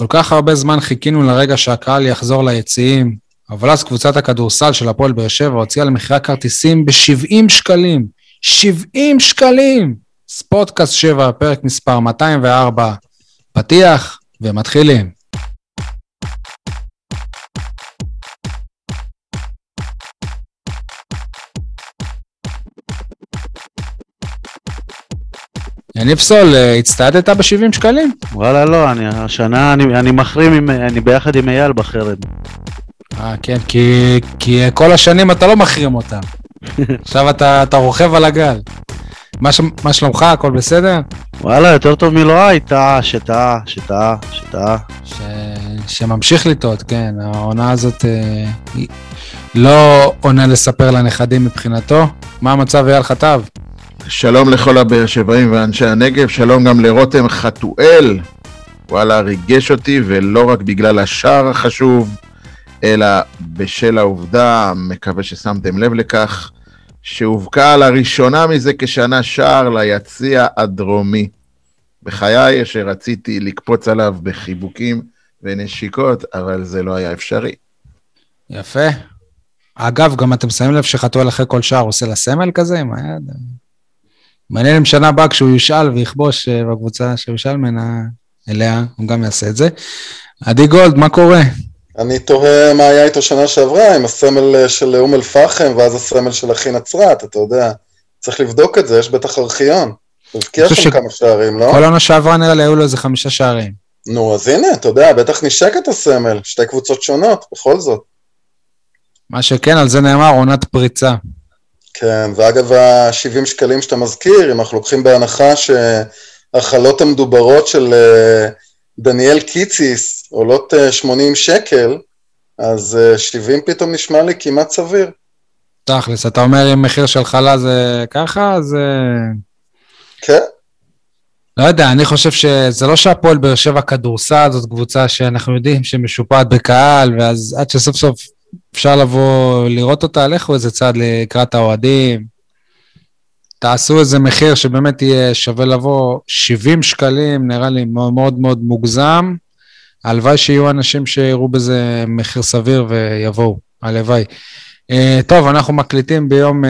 כל כך הרבה זמן חיכינו לרגע שהקהל יחזור ליציעים, אבל אז קבוצת הכדורסל של הפועל באר שבע הוציאה למכירה כרטיסים ב-70 שקלים. 70 שקלים! ספורטקאסט 7, פרק מספר 204. פתיח ומתחילים. יניב סול, אה, הצטעדת ב-70 שקלים? וואלה לא, אני, השנה אני, אני מחרים, עם, אני ביחד עם אייל בחרם. אה, כן, כי, כי כל השנים אתה לא מחרים אותם. עכשיו אתה, אתה רוכב על הגל. מה, ש, מה שלומך, הכל בסדר? וואלה, יותר טוב מלואי, טעה, שטעה, שטעה, שטעה. ש... שממשיך לטעות, כן, העונה הזאת אה, לא עונה לספר לנכדים מבחינתו. מה המצב אייל חטב? שלום לכל הבאר שבעים ואנשי הנגב, שלום גם לרותם חתואל. וואלה, ריגש אותי, ולא רק בגלל השער החשוב, אלא בשל העובדה, מקווה ששמתם לב לכך, שהובקע לראשונה מזה כשנה שער ליציע הדרומי. בחיי שרציתי לקפוץ עליו בחיבוקים ונשיקות, אבל זה לא היה אפשרי. יפה. אגב, גם אתם שמים לב שחתואל אחרי כל שער עושה לה סמל כזה עם היד? מעניין אם שנה הבאה כשהוא יושאל ויכבוש אה, בקבוצה שהוא יושאל ממנה אליה, הוא גם יעשה את זה. עדי גולד, מה קורה? אני תוהה מה היה איתו שנה שעברה, עם הסמל אה, של אום אל-פחם ואז הסמל של אחי נצרת, אתה יודע. צריך לבדוק את זה, יש בטח ארכיון. הוא הבקיע שם ש... כמה שערים, לא? כל עונה שעברה נראה לי היו לו איזה חמישה שערים. נו, אז הנה, אתה יודע, בטח נשק את הסמל, שתי קבוצות שונות, בכל זאת. מה שכן, על זה נאמר עונת פריצה. כן, ואגב ה-70 שקלים שאתה מזכיר, אם אנחנו לוקחים בהנחה שהחלות המדוברות של אה, דניאל קיציס עולות 80 אה, שקל, אז 70 אה, פתאום נשמע לי כמעט סביר. תכלס, אתה אומר אם מחיר של חלה זה ככה, אז... כן. לא יודע, אני חושב שזה לא שהפועל באר שבע כדורסל זאת קבוצה שאנחנו יודעים שמשופעת בקהל, ואז עד שסוף סוף אפשר לבוא לראות אותה, לכו איזה צעד לקראת האוהדים. תעשו איזה מחיר שבאמת יהיה שווה לבוא, 70 שקלים, נראה לי מאוד מאוד, מאוד מוגזם. הלוואי שיהיו אנשים שיראו בזה מחיר סביר ויבואו, הלוואי. Uh, טוב, אנחנו מקליטים ביום uh,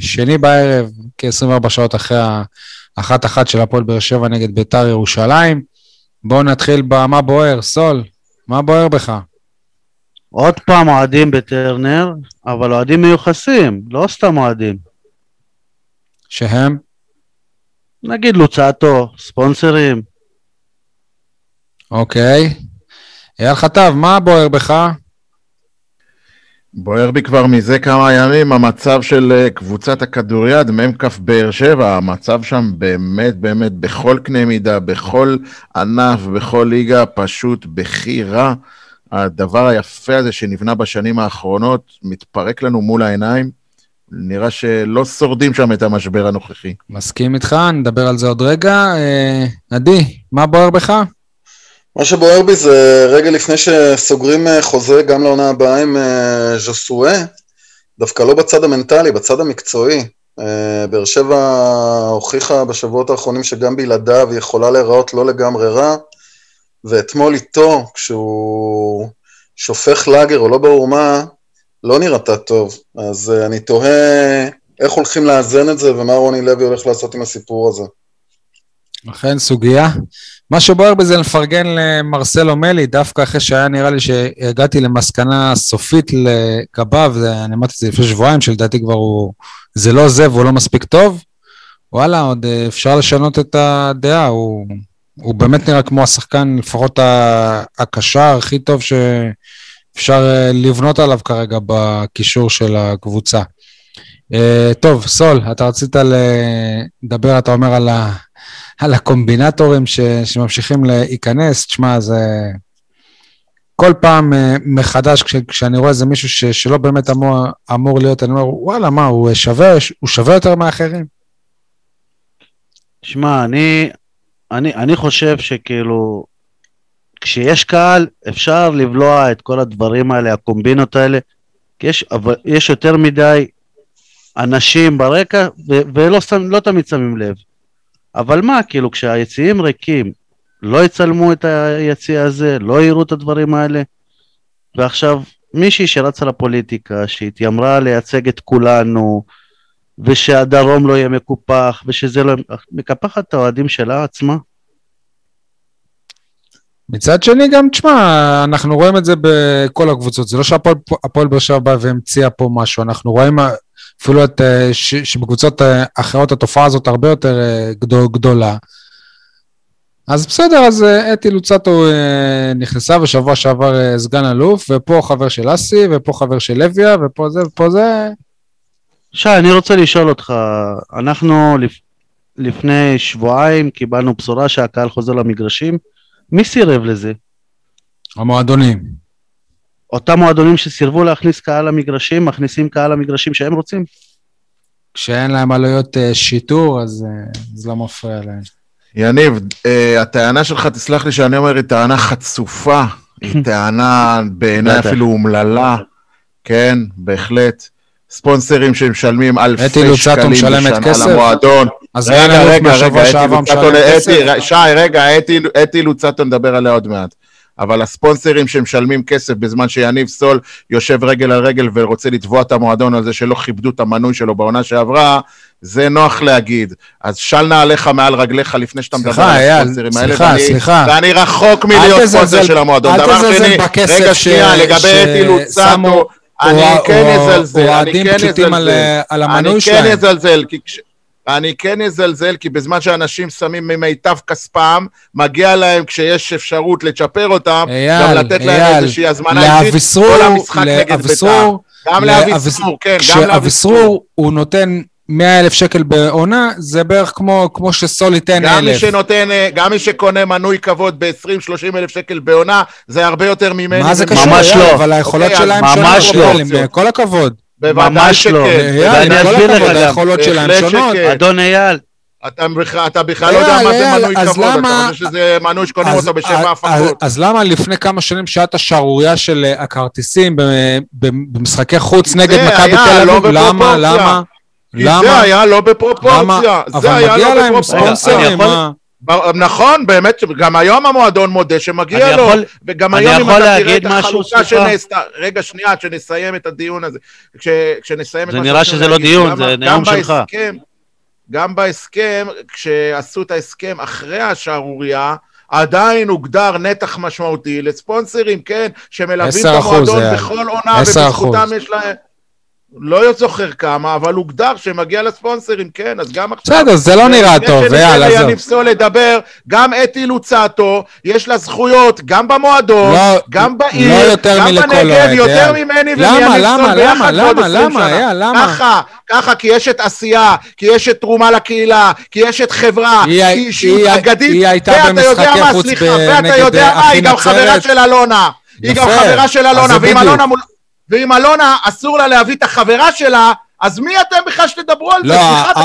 שני בערב, כ-24 שעות אחרי האחת-אחת של הפועל באר שבע נגד ביתר ירושלים. בואו נתחיל במה בוער. סול, מה בוער בך? עוד פעם אוהדים בטרנר, אבל אוהדים מיוחסים, לא סתם אוהדים. שהם? נגיד לוצאטו, ספונסרים. אוקיי. אייל חטב, מה בוער בך? בוער בי כבר מזה כמה ימים המצב של אה, קבוצת הכדוריד, מ"כ באר שבע, המצב שם באמת באמת בכל קנה מידה, בכל ענף, בכל ליגה, פשוט בכי רע. הדבר היפה הזה שנבנה בשנים האחרונות מתפרק לנו מול העיניים. נראה שלא שורדים שם את המשבר הנוכחי. מסכים איתך, נדבר על זה עוד רגע. אה, עדי, מה בוער בך? מה שבוער בי זה רגע לפני שסוגרים אה, חוזה גם לעונה הבאה עם אה, ז'סואה, דווקא לא בצד המנטלי, בצד המקצועי. באר שבע הוכיחה בשבועות האחרונים שגם בלעדיו היא יכולה להיראות לא לגמרי רע. ואתמול איתו, כשהוא שופך לאגר או לא ברור מה, לא נראתה טוב. אז uh, אני תוהה איך הולכים לאזן את זה ומה רוני לוי הולך לעשות עם הסיפור הזה. אכן סוגיה. מה שבוער בזה לפרגן למרסלו מלי, דווקא אחרי שהיה נראה לי שהגעתי למסקנה סופית לגביו, אני אמרתי את זה לפני שבועיים, שלדעתי כבר הוא, זה לא זה והוא לא מספיק טוב, וואלה, עוד אה, אפשר לשנות את הדעה, הוא הוא באמת נראה כמו השחקן, לפחות הקשר הכי טוב שאפשר אה, לבנות עליו כרגע בקישור של הקבוצה. אה, טוב, סול, אתה רצית לדבר, אתה אומר על, ה, על הקומבינטורים ש, שממשיכים להיכנס. תשמע, זה... כל פעם אה, מחדש, כש, כשאני רואה איזה מישהו ש, שלא באמת אמור, אמור להיות, אני אומר, וואלה, מה, הוא שווה, הוא שווה יותר מאחרים? שמע, אני, אני, אני חושב שכאילו, כשיש קהל, אפשר לבלוע את כל הדברים האלה, הקומבינות האלה, כי יש, אבל יש יותר מדי אנשים ברקע, ו, ולא שם, לא תמיד שמים לב. אבל מה, כאילו, כשהיציעים ריקים, לא יצלמו את היציע הזה, לא יראו את הדברים האלה. ועכשיו, מישהי שרצה לפוליטיקה, שהתיימרה לייצג את כולנו, ושהדרום לא יהיה מקופח, ושזה לא... מקפחת את האוהדים שלה עצמה. מצד שני גם, תשמע, אנחנו רואים את זה בכל הקבוצות, זה לא שהפועל באר שבע באה והמציאה פה משהו, אנחנו רואים אפילו את, אה, ש, שבקבוצות אה, אחרות התופעה הזאת הרבה יותר אה, גדול, גדולה. אז בסדר, אז אתי לוצטו נכנסה ושבוע שעבר סגן אלוף, ופה חבר של אסי, ופה חבר של לויה, ופה זה, ופה זה. שי, אני רוצה לשאול אותך, אנחנו לפ... לפני שבועיים קיבלנו בשורה שהקהל חוזר למגרשים, מי סירב לזה? המועדונים. אותם מועדונים שסירבו להכניס קהל למגרשים, מכניסים קהל למגרשים שהם רוצים? כשאין להם עלויות uh, שיטור, אז uh, זה לא מפריע להם. יניב, uh, הטענה שלך, תסלח לי שאני אומר, היא טענה חצופה, היא טענה בעיניי אפילו אומללה, כן, בהחלט. ספונסרים שמשלמים אלפי שקלים בשנה למועדון. אז רגע, רגע, רגע, אתי, שי, רגע, אתי לוצטו נדבר עליה עוד מעט. אבל הספונסרים שמשלמים כסף בזמן שיניב סול יושב רגל על רגל ורוצה לתבוע את המועדון על זה שלא כיבדו את המנוי שלו בעונה שעברה, זה נוח להגיד. אז של נעליך מעל רגליך לפני שאתה מדבר על הספונסרים האלה. סליחה, ואני, סליחה. ואני רחוק מלהיות ספונסר של המועדון. דבר שני, רגע שנייה, לגבי אתי לוצטו, אני כן אזלזל, אני כן אזלזל. אני כן אזלזל, כי כש... אני כן אזלזל, כי בזמן שאנשים שמים ממיטב כספם, מגיע להם כשיש אפשרות לצ'פר אותם, אייל, גם לתת אייל, להם איזושהי הזמנה אישית, כל המשחק נגד בית"ר. גם לאביסרור, כן, גם לאביסרור. הוא נותן 100 אלף שקל בעונה, זה בערך כמו, כמו שסול ייתן אלף. מי שנותן, גם מי שקונה מנוי כבוד ב-20-30 אלף שקל בעונה, זה הרבה יותר ממני. מה זה קשור? ממש לא. אבל היכולות אוקיי, שלהם ממש לא. כל הכבוד. בוודאי שכן. ואני אסביר לך, היכולות שלהם שונות. אדון אייל. אתה בכלל לא יודע מה זה מנוי כבוד, אתה חושב שזה מנוי שקונים אותו בשבע הפקות. אז למה לפני כמה שנים שעת השערורייה של אה, הכרטיסים במשחקי חוץ נגד מכבי תל לא אביב, למה, למה? כי זה היה לא בפרופורציה. זה היה לא בפרופורציה. אבל מגיע להם ספונסרים, נכון, באמת, גם היום המועדון מודה שמגיע לו, יכול, וגם היום אם אתה תראה את החלוקה שנעשתה, רגע שנייה, כשנסיים את הדיון הזה, כש, כשנסיים את מה זה נראה שזה לא דיון, זה נאום שלך. בהסכם, גם בהסכם, כשעשו את ההסכם אחרי השערורייה, עדיין הוגדר נתח משמעותי לספונסרים, כן, שמלווים את המועדון בכל עונה, ובזכותם יש להם... לא זוכר כמה, אבל הוגדר שמגיע לספונסרים, כן, אז גם עכשיו... בסדר, זה לא נראה טוב, יאללה, עזוב. יניב סול לדבר, גם אתי לוצטו, יש לה זכויות, גם במועדון, לא, גם בעיר, לא יותר גם בנגב, יותר ממני ביחד למה, למה, למה, למה, למה? ככה, ככה, כי יש את עשייה, כי יש את תרומה לקהילה, כי יש את חברה, היא, כי אישיות אגדית, היא הייתה במשחקי חוץ נגד ואתה יודע מה, היא גם חברה של אלונה. היא גם חברה של אלונה, ואם אלונה מול... ואם אלונה אסור לה להביא את החברה שלה, אז מי אתם בכלל שתדברו על זה? לא, סליחה,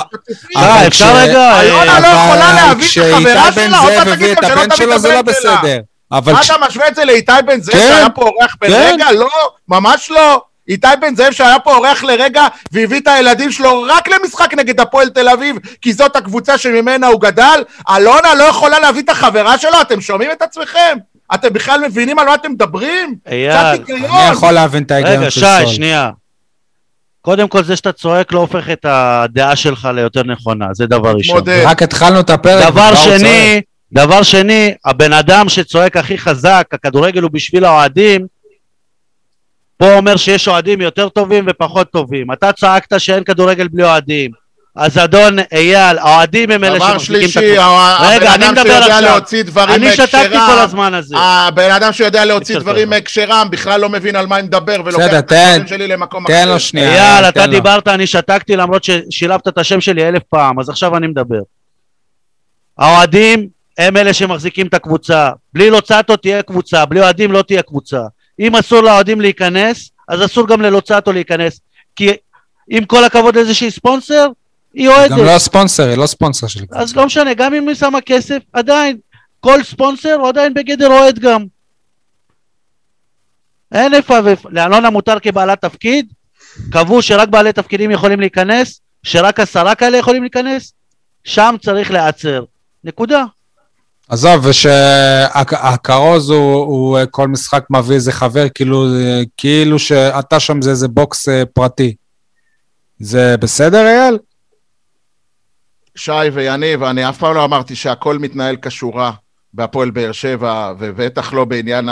אה, אה, אפשר רגע... אלונה לא יכולה להביא את החברה שלה, עוד מעט תגיד גם שלא תביא את הבן שלה. אבל... אתה משווה את זה לאיתי בן זאב כן, שהיה פה אורח ברגע? כן. לא, ממש לא. איתי בן זאב שהיה פה אורח לרגע והביא את הילדים שלו רק למשחק נגד הפועל תל אביב כי זאת הקבוצה שממנה הוא גדל? אלונה לא יכולה להביא את החברה שלו? אתם שומעים את עצמכם? אתם בכלל מבינים על מה אתם מדברים? אייל, אני יכול להבין את ההיגיון של סול. רגע, שי, שנייה. קודם כל, זה שאתה צועק לא הופך את הדעה שלך ליותר נכונה, זה דבר ראשון. רק התחלנו את הפרק. דבר שני, דבר שני, הבן אדם שצועק הכי חזק, הכדורגל הוא בשביל האוהדים, פה אומר שיש אוהדים יותר טובים ופחות טובים. אתה צעקת שאין כדורגל בלי אוהדים. אז אדון אייל, האוהדים הם אלה שמחזיקים את הקבוצה. רגע, אני מדבר עכשיו. אני שתקתי כל הזמן הזה. הבן אדם שיודע להוציא דברים מהקשרם בכלל לא מבין על מה אני מדבר ולוקח את הדברים שלי למקום אחר. תן לו שנייה. אייל, אתה דיברת, אני שתקתי למרות ששילבת את השם שלי אלף פעם, אז עכשיו אני מדבר. האוהדים הם אלה שמחזיקים את הקבוצה. בלי לוצטו תהיה קבוצה, בלי אוהדים לא תהיה קבוצה. אם אסור לאוהדים להיכנס, אז אסור גם ללוצטו להיכנס. כי עם כל הכבוד לאיזשהי ספונסר, היא אוהדת. גם לא הספונסר, היא לא ספונסר של קבוצה. אז לא משנה, גם אם היא שמה כסף, עדיין, כל ספונסר הוא עדיין בגדר אוהד גם. אין איפה ואיפה. לאלונה מותר כבעלת תפקיד, קבעו שרק בעלי תפקידים יכולים להיכנס, שרק עשרה כאלה יכולים להיכנס, שם צריך להיעצר. נקודה. עזוב, ושהכרוז הוא, הוא כל משחק מביא איזה חבר, כאילו, כאילו שאתה שם זה איזה בוקס אה, פרטי. זה בסדר, אייל? שי ויניב, אני אף פעם לא אמרתי שהכל מתנהל כשורה. בהפועל באר שבע, ובטח לא בעניין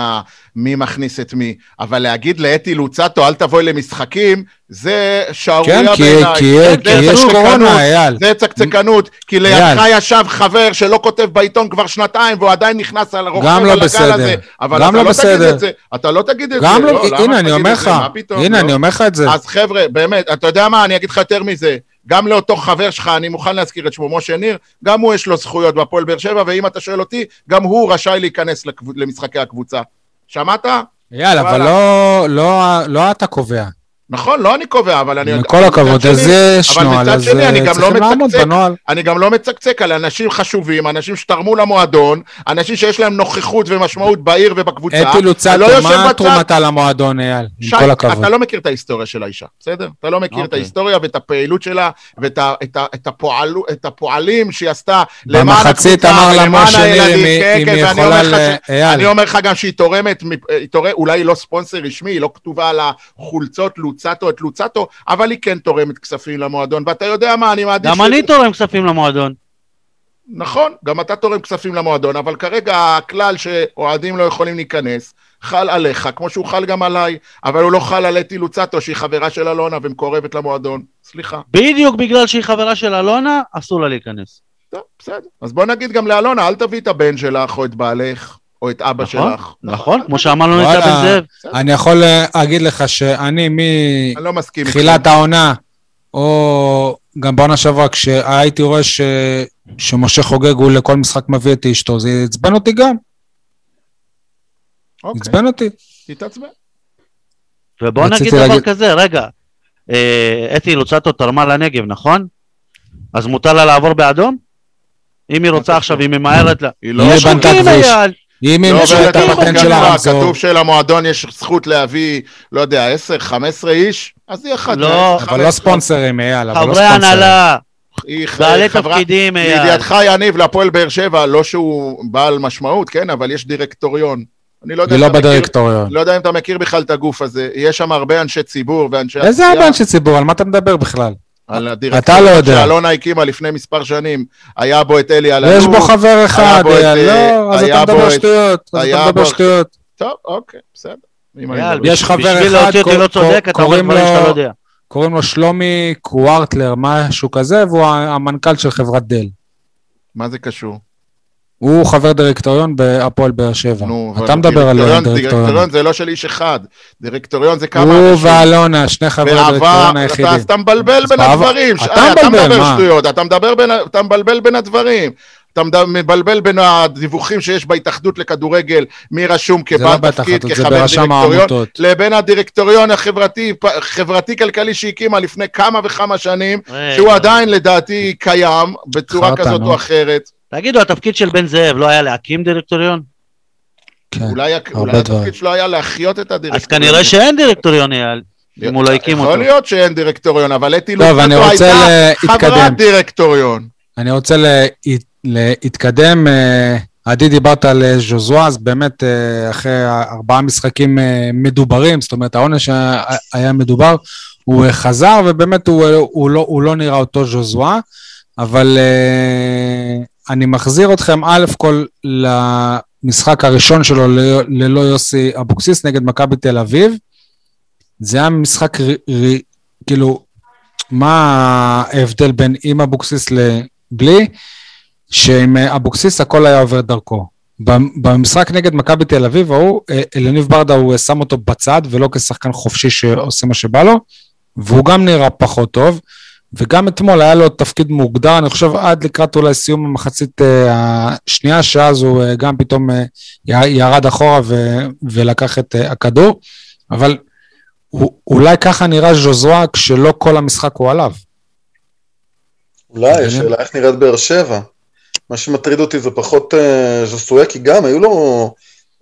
מי מכניס את מי, אבל להגיד לאתי לוצטו, אל תבואי למשחקים, זה שערורייה כן, בעיניי. כי, זה כי יש צקצקנות, קורונה, אייל. זה צקצקנות, כי לידך ישב חבר שלא כותב בעיתון כבר שנתיים, והוא עדיין נכנס על רוכב גם לא על הגל בסדר. הזה. אבל גם לא לא בסדר. אתה לא תגיד את זה. לא, הנה, אני אומר לך, הנה, לא? אני אומר לך את זה. אז חבר'ה, באמת, אתה יודע מה, אני אגיד לך יותר מזה. גם לאותו חבר שלך, אני מוכן להזכיר את שמו, משה ניר, גם הוא יש לו זכויות בהפועל באר שבע, ואם אתה שואל אותי, גם הוא רשאי להיכנס לקב... למשחקי הקבוצה. שמעת? אייל, אבל. לא, לא, לא אתה קובע. נכון, לא אני קובע, אבל אני... עם כל הכבוד, אז שני- יש נוהל, אז שני, אני אה, גם לא צריכים לעמוד. בנוהל. אני גם לא מצקצק על אנשים חשובים, אנשים שתרמו למועדון, אנשים שיש להם נוכחות ומשמעות בעיר ובקבוצה. אתי לוצטו, מה תרומתה למועדון, אייל? עם כל הכבוד. אתה לא מכיר את ההיסטוריה של האישה, בסדר? אתה לא מכיר את אוקיי. ההיסטוריה ואת הפעילות שלה ואת הפועלים שהיא עשתה למען במחצית הקבוצה אמר ולמען משה ניר הילדים. אם כן, היא- אם כן, היא ואני יכולה אומר לך ל... ש- אייל, אני אומר לך גם שהיא היא תורמת, אולי היא לא ספונסר רשמי, היא לא כתובה על החולצות לוצטו את לוצטו, אבל היא כן תורמת כספים למועדון, ואתה יודע מה, אני מעדיף... גם ש- אני תורם כספים למועדון. נכון, גם אתה תורם כספים למועדון, אבל כרגע הכלל שאוהדים לא יכולים להיכנס, חל עליך, כמו שהוא חל גם עליי, אבל הוא לא חל על אתי לוצטו, שהיא חברה של אלונה ומקורבת למועדון. סליחה. בדיוק בגלל שהיא חברה של אלונה, אסור לה להיכנס. טוב, בסדר. אז בוא נגיד גם לאלונה, אל תביא את הבן שלך, או את בעלך, או את אבא נכון, שלך. נכון, כמו שאמרנו את. בן זאב. אני יכול אה, להגיד לך שאני אני לא מסכים מתחילת העונה, או גם בעונה שעברה, כשהייתי רואה ש... שמשה חוגג הוא לכל משחק מביא את אשתו, זה עצבן אותי גם, אוקיי, עצבן אותי. תתעצבן. ובוא נגיד דבר להגיד- כזה, רגע, אה, אתי לוצטו תרמה לנגב, נכון? אז מותר לה לעבור באדום? אם היא רוצה עכשיו? היא ממהרת לה. היא לא... בנתה כביש. אם היא לא משאיר את הפטנט של הרמזור, כתוב שלמועדון יש זכות להביא, לא יודע, 10, 15 איש, אז היא אחת. לא, אבל לא 15. ספונסרים, אייל, אבל לא חברי ספונסרים. הנהלה, היא בעלי תפקידים, אייל. לידיעתך יניב להפועל באר שבע, לא שהוא בעל משמעות, כן, אבל יש דירקטוריון. אני לא יודע לא מכיר- בדירקטוריון. לא יודע אם אתה מכיר בכלל את הגוף הזה, יש שם הרבה אנשי ציבור ואנשי... איזה הרבה אנשי ציבור, על מה אתה מדבר בכלל? על אתה הדירקטוריון לא יודע. שאלונה הקימה לפני מספר שנים, היה בו את אלי אלאלוף. יש בו חבר אחד, בו את, אייל, אה, לא, אז היה אתה בו מדבר את- שטויות, אז היה אתה מדבר בו- שטויות. טוב, אוקיי, בסדר. יש חבר אחד, לא קוראים לו- לא. קוראים לו שלומי קווארטלר, משהו כזה, והוא המנכ"ל של חברת דל. מה זה קשור? הוא חבר דירקטוריון בהפועל באר שבע. נו, אתה מדבר על דירקטוריון- דירקטוריון. דירקטוריון זה לא של איש אחד, דירקטוריון זה כמה הוא אנשים. ואלונה, שני חברי אתה, היחידים. אז אתה מבלבל בין הדברים, אתה אה, מדבר מה? שטויות, אתה מדבר בין, אתה מבלבל בין הדברים. אתה מבלבל בין הדיווחים שיש בהתאחדות לכדורגל, מי רשום לא כבעל תפקיד, בתחתות, זה כחבר דירקטוריון, העמותות. לבין הדירקטוריון החברתי, חברתי-כלכלי שהקימה לפני כמה וכמה שנים. שהוא עדיין לדעתי קיים, בצורה כזאת. או אחרת. תגידו, התפקיד של בן זאב לא היה להקים דירקטוריון? כן. אולי, אולי. התפקיד שלו היה להחיות את הדירקטוריון. אז כנראה שאין דירקטוריון, אייל. אם הוא לא הקים אותו. יכול להיות שאין דירקטוריון, אבל אתי לוצטו רוצה הייתה חברת. דירקטוריון. אני רוצה לה- להתקדם. אה, עדי, דיברת על אה, ז'וזואה, אז באמת אה, אחרי ארבעה משחקים מדוברים, זאת אומרת העונש היה- מדובר, הוא חזר ובאמת הוא, הוא, לא, הוא לא נראה אותו ז'וזואה, אבל אני מחזיר אתכם א' כל למשחק הראשון שלו ללא יוסי אבוקסיס נגד מכבי תל אביב. זה היה משחק, ר, ר, כאילו, מה ההבדל בין עם אבוקסיס לבלי? שעם אבוקסיס הכל היה עובר דרכו. במשחק נגד מכבי תל אביב, ההוא, אה, אליניב ברדה, הוא שם אותו בצד, ולא כשחקן חופשי שעושה מה שבא לו, והוא גם נראה פחות טוב, וגם אתמול היה לו תפקיד מוגדר, אני חושב עד לקראת אולי סיום המחצית אה, השנייה, שאז הוא אה, גם פתאום אה, ירד אחורה ו, ולקח את הכדור, אבל אולי ככה נראה ז'וזואה כשלא כל המשחק הוא עליו. אולי. השאלה איך נראית באר שבע. מה שמטריד אותי זה פחות ז'סואה, כי גם היו לו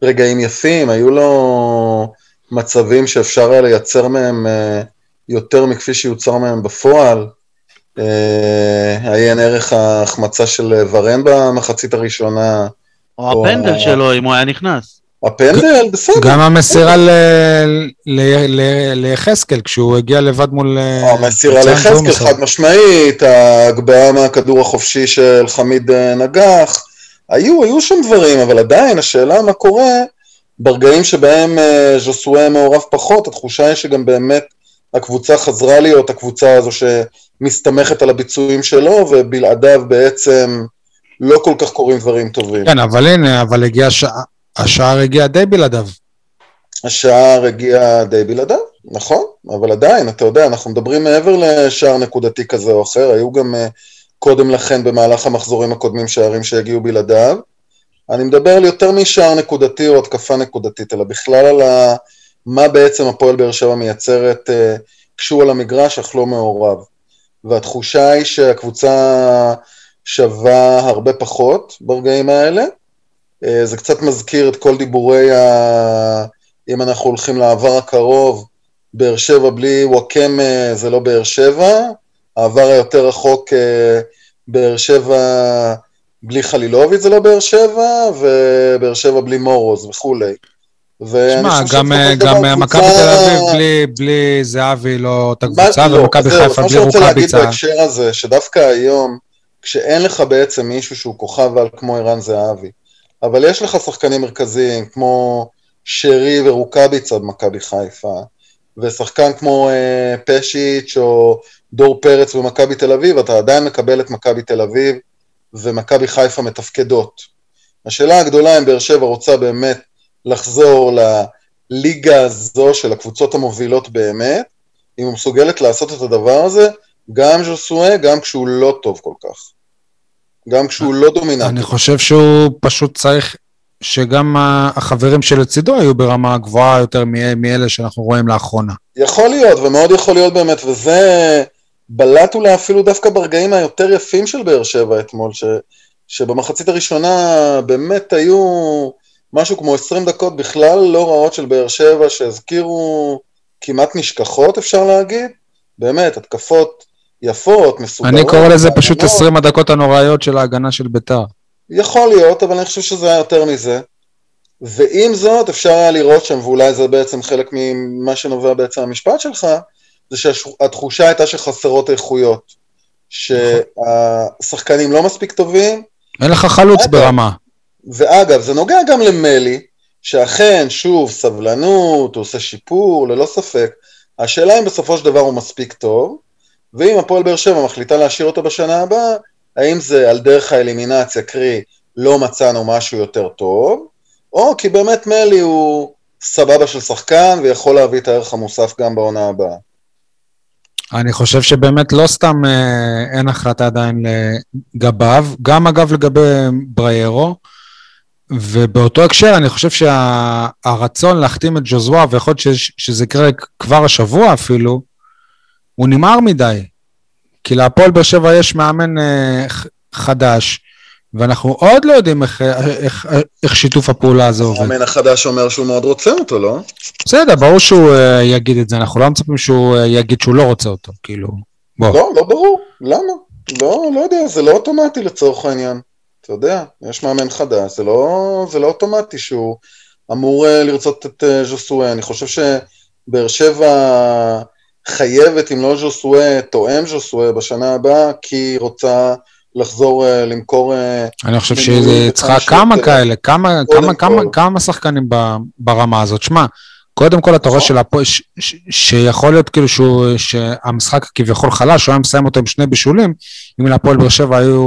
רגעים יפים, היו לו מצבים שאפשר היה לייצר מהם uh, יותר מכפי שיוצר מהם בפועל. Uh, עיין ערך ההחמצה של ורן במחצית הראשונה, או הפנדל שלו, אם הוא היה נכנס. הפנדל, בסדר. גם המסירה ליחזקאל, כשהוא הגיע לבד מול... אה, המסירה ליחזקאל, חד משמעית, ההגבהה מהכדור החופשי של חמיד אה, נגח. היו, היו שם דברים, אבל עדיין השאלה מה קורה ברגעים שבהם אה, ז'וסואה מעורב פחות, התחושה היא שגם באמת הקבוצה חזרה להיות הקבוצה הזו שמסתמכת על הביצועים שלו, ובלעדיו בעצם לא כל כך קורים דברים טובים. כן, אבל הנה, אבל הגיע שעה, השער הגיע די בלעדיו. השער הגיע די בלעדיו, נכון, אבל עדיין, אתה יודע, אנחנו מדברים מעבר לשער נקודתי כזה או אחר, היו גם uh, קודם לכן במהלך המחזורים הקודמים שערים שהגיעו בלעדיו. אני מדבר על יותר משער נקודתי או התקפה נקודתית, אלא בכלל על ה... מה בעצם הפועל באר שבע מייצרת uh, כשהוא על המגרש אך לא מעורב. והתחושה היא שהקבוצה שווה הרבה פחות ברגעים האלה, אה, זה קצת מזכיר את כל דיבורי ה... אם אנחנו הולכים לעבר הקרוב, באר שבע בלי וואקמה זה לא באר שבע, העבר היותר רחוק, אה, באר שבע בלי חלילוביץ' זה לא באר שבע, ובאר שבע בלי מורוז וכולי. שמע, גם, גם מכבי תל אביב בלי, בלי זהבי לא אותה קבוצה, לא, ומכבי חיפה בלי רוקאביצה. מה שאני רוצה להגיד בהקשר הזה, שדווקא היום, כשאין לך בעצם מישהו שהוא כוכב על כמו ערן זהבי, אבל יש לך שחקנים מרכזיים כמו שרי ורוקאביצה במכבי חיפה, ושחקן כמו אה, פשיץ' או דור פרץ במכבי תל אביב, אתה עדיין מקבל את מכבי תל אביב ומכבי חיפה מתפקדות. השאלה הגדולה אם באר שבע רוצה באמת לחזור לליגה הזו של הקבוצות המובילות באמת, אם הוא מסוגלת לעשות את הדבר הזה, גם ז'וסואה, גם כשהוא לא טוב כל כך. גם כשהוא לא דומיננטי. אני חושב שהוא פשוט צריך שגם החברים שלצידו היו ברמה גבוהה יותר מאלה שאנחנו רואים לאחרונה. יכול להיות, ומאוד יכול להיות באמת, וזה בלט אולי אפילו דווקא ברגעים היותר יפים של באר שבע אתמול, ש, שבמחצית הראשונה באמת היו משהו כמו 20 דקות בכלל לא רעות של באר שבע, שהזכירו כמעט נשכחות אפשר להגיד, באמת, התקפות יפות, מסודרות. אני קורא לזה פשוט 20 הדקות הנוראיות של ההגנה של ביתר. יכול להיות, אבל אני חושב שזה היה יותר מזה. ועם זאת, אפשר היה לראות שם, ואולי זה בעצם חלק ממה שנובע בעצם המשפט שלך, זה שהתחושה הייתה שחסרות איכויות. שהשחקנים לא מספיק טובים. אין לך חלוץ ברמה. ואגב, זה נוגע גם למלי, שאכן, שוב, סבלנות, הוא עושה שיפור, ללא ספק. השאלה אם בסופו של דבר הוא מספיק טוב, ואם הפועל באר שבע מחליטה להשאיר אותו בשנה הבאה, האם זה על דרך האלימינציה, קרי, לא מצאנו משהו יותר טוב, או כי באמת מלי הוא סבבה של שחקן ויכול להביא את הערך המוסף גם בעונה הבאה. אני חושב שבאמת לא סתם אה, אין החלטה עדיין לגביו, גם אגב לגבי בריירו, ובאותו הקשר אני חושב שהרצון שה, להחתים את ג'וזווה, ויכול להיות שזה יקרה כבר השבוע אפילו, הוא נמהר מדי. כי להפועל באר שבע יש מאמן אה, חדש, ואנחנו עוד לא יודעים איך, איך, איך שיתוף הפעולה הזה עובד. המאמן החדש אומר שהוא מאוד רוצה אותו, לא? בסדר, ברור שהוא uh, יגיד את זה, אנחנו לא מצפים שהוא uh, יגיד שהוא לא רוצה אותו, כאילו, בוא. לא, לא ברור, למה? לא, לא יודע, זה לא אוטומטי לצורך העניין. אתה יודע, יש מאמן חדש, זה לא, זה לא אוטומטי שהוא אמור uh, לרצות את uh, ז'וסואה. אני חושב שבאר שבע חייבת, אם לא ז'וסואה, תואם ז'וסואה בשנה הבאה, כי היא רוצה לחזור uh, למכור... אני חושב שהיא צריכה כמה כאלה, כמה, כמה, כמה, כמה שחקנים ברמה הזאת. שמע, קודם כל אתה רואה נכון. שיכול להיות כאילו שהוא, שהמשחק כביכול חלש, הוא היה מסיים אותו עם שני בישולים, אם להפועל באר שבע היו,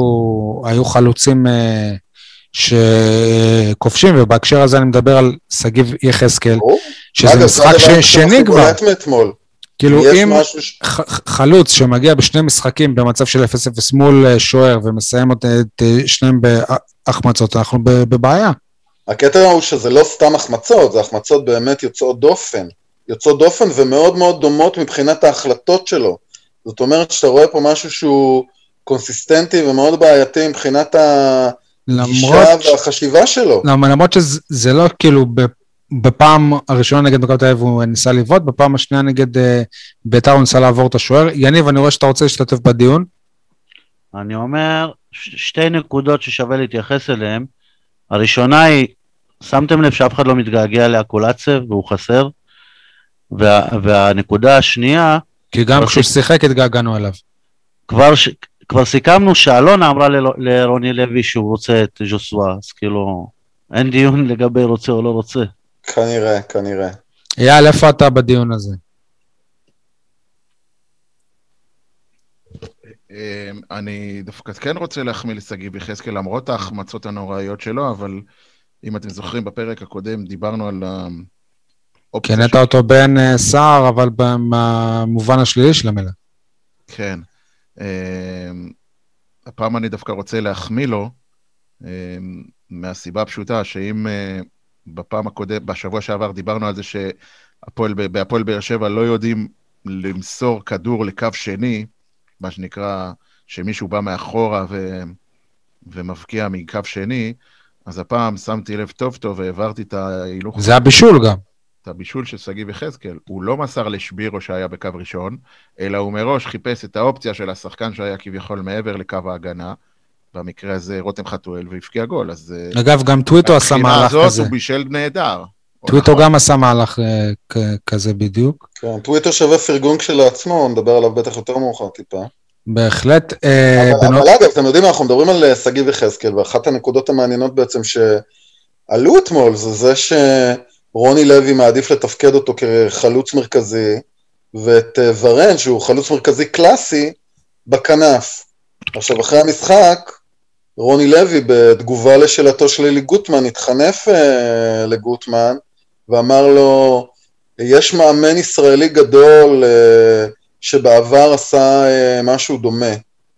היו חלוצים אה, שכובשים, ובהקשר הזה אני מדבר על שגיב יחזקאל, שזה משחק שני כבר. כאילו אם ש... חלוץ שמגיע בשני משחקים במצב של 0-0 מול אה, שוער ומסיים את אה, שניהם בהחמצות, אנחנו בבעיה. הקטע הוא שזה לא סתם החמצות, זה החמצות באמת יוצאות דופן. יוצאות דופן ומאוד מאוד דומות מבחינת ההחלטות שלו. זאת אומרת שאתה רואה פה משהו שהוא קונסיסטנטי ומאוד בעייתי מבחינת הגישה והחשיבה שלו. למרות שזה לא כאילו בפעם הראשונה נגד מכבי תל אביב הוא ניסה לבעוט, בפעם השנייה נגד uh, ביתר הוא ניסה לעבור את השוער. יניב, אני רואה שאתה רוצה להשתתף בדיון. אני אומר, שתי נקודות ששווה להתייחס אליהן. הראשונה היא, שמתם לב שאף אחד לא מתגעגע לאקולצב והוא חסר? וה, והנקודה השנייה, כי גם כשהוא ש- שיחק התגעגענו אליו. כבר, ש... כבר סיכמנו שאלונה אמרה ל... לרוני לוי שהוא רוצה את ז'וסווה, אז כאילו, אין דיון לגבי רוצה או לא רוצה. כנראה, כנראה. אייל, איפה אתה בדיון הזה? אני דווקא כן רוצה להחמיא לשגיב יחזקאל למרות ההחמצות הנוראיות שלו, אבל אם אתם זוכרים, בפרק הקודם דיברנו על האופציה... קינאת של- אותו בן אה, סער, אבל במובן השלילי של המילה. כן. אה, הפעם אני דווקא רוצה להחמיא לו, אה, מהסיבה הפשוטה שאם אה, בפעם הקודמת, בשבוע שעבר דיברנו על זה שהפועל בהפועל באר שבע לא יודעים למסור כדור לקו שני, מה שנקרא שמישהו בא מאחורה ו... ומבקיע מקו שני, אז הפעם שמתי לב טוב טוב והעברתי את ההילוך זה הבישול גם. את הבישול של שגיב יחזקאל, הוא לא מסר לשבירו שהיה בקו ראשון, אלא הוא מראש חיפש את האופציה של השחקן שהיה כביכול מעבר לקו ההגנה, במקרה הזה רותם חתואל, והבקיע גול, אז... אה, אגב, גם טוויטו עשה מהלך הזאת כזה. הוא בישל נהדר. טוויטו נכון. גם עשה מהלך אה, כזה בדיוק. כן, טוויטר שווה פרגון כשלעצמו, נדבר עליו בטח יותר מאוחר טיפה. בהחלט. אה, אבל, אגב, אתם יודעים אנחנו מדברים על אה, שגיב יחזקאל, ואחת הנקודות המעניינות בעצם שעלו אתמול, זה זה שרוני לוי מעדיף לתפקד אותו כחלוץ מרכזי, ואת ורן, שהוא חלוץ מרכזי קלאסי, בכנף. עכשיו, אחרי המשחק, רוני לוי, בתגובה לשאלתו של אלי גוטמן, התחנף אה, לגוטמן, ואמר לו, יש מאמן ישראלי גדול אה, שבעבר עשה אה, משהו דומה,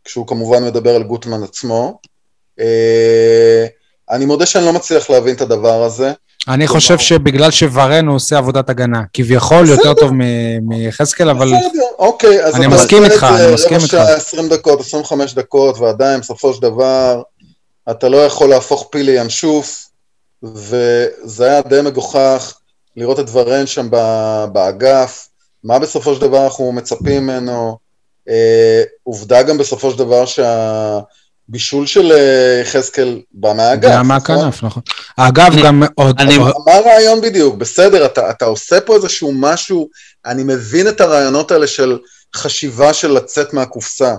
כשהוא כמובן מדבר על גוטמן עצמו. אה, אני מודה שאני לא מצליח להבין את הדבר הזה. אני חושב שבגלל שוורן הוא עושה עבודת הגנה. כביכול. יותר טוב מיחזקאל, אבל בסדר, אוקיי, אז אני מסכים איתך, אני מסכים רבע איתך. שעה, 20 דקות, 25 דקות, ועדיין, בסופו של דבר, אתה לא יכול להפוך פיל לינשוף, וזה היה די מגוחך לראות את ורן שם באגף, מה בסופו של דבר אנחנו מצפים ממנו. אה, עובדה גם בסופו של דבר שהבישול של אה, יחזקאל בא מהאגף. נכון? מהכנף, נכון. אגב, אני- גם עוד... אני- מה הרעיון בדיוק? בסדר, אתה, אתה עושה פה איזשהו משהו, אני מבין את הרעיונות האלה של חשיבה של לצאת מהקופסה,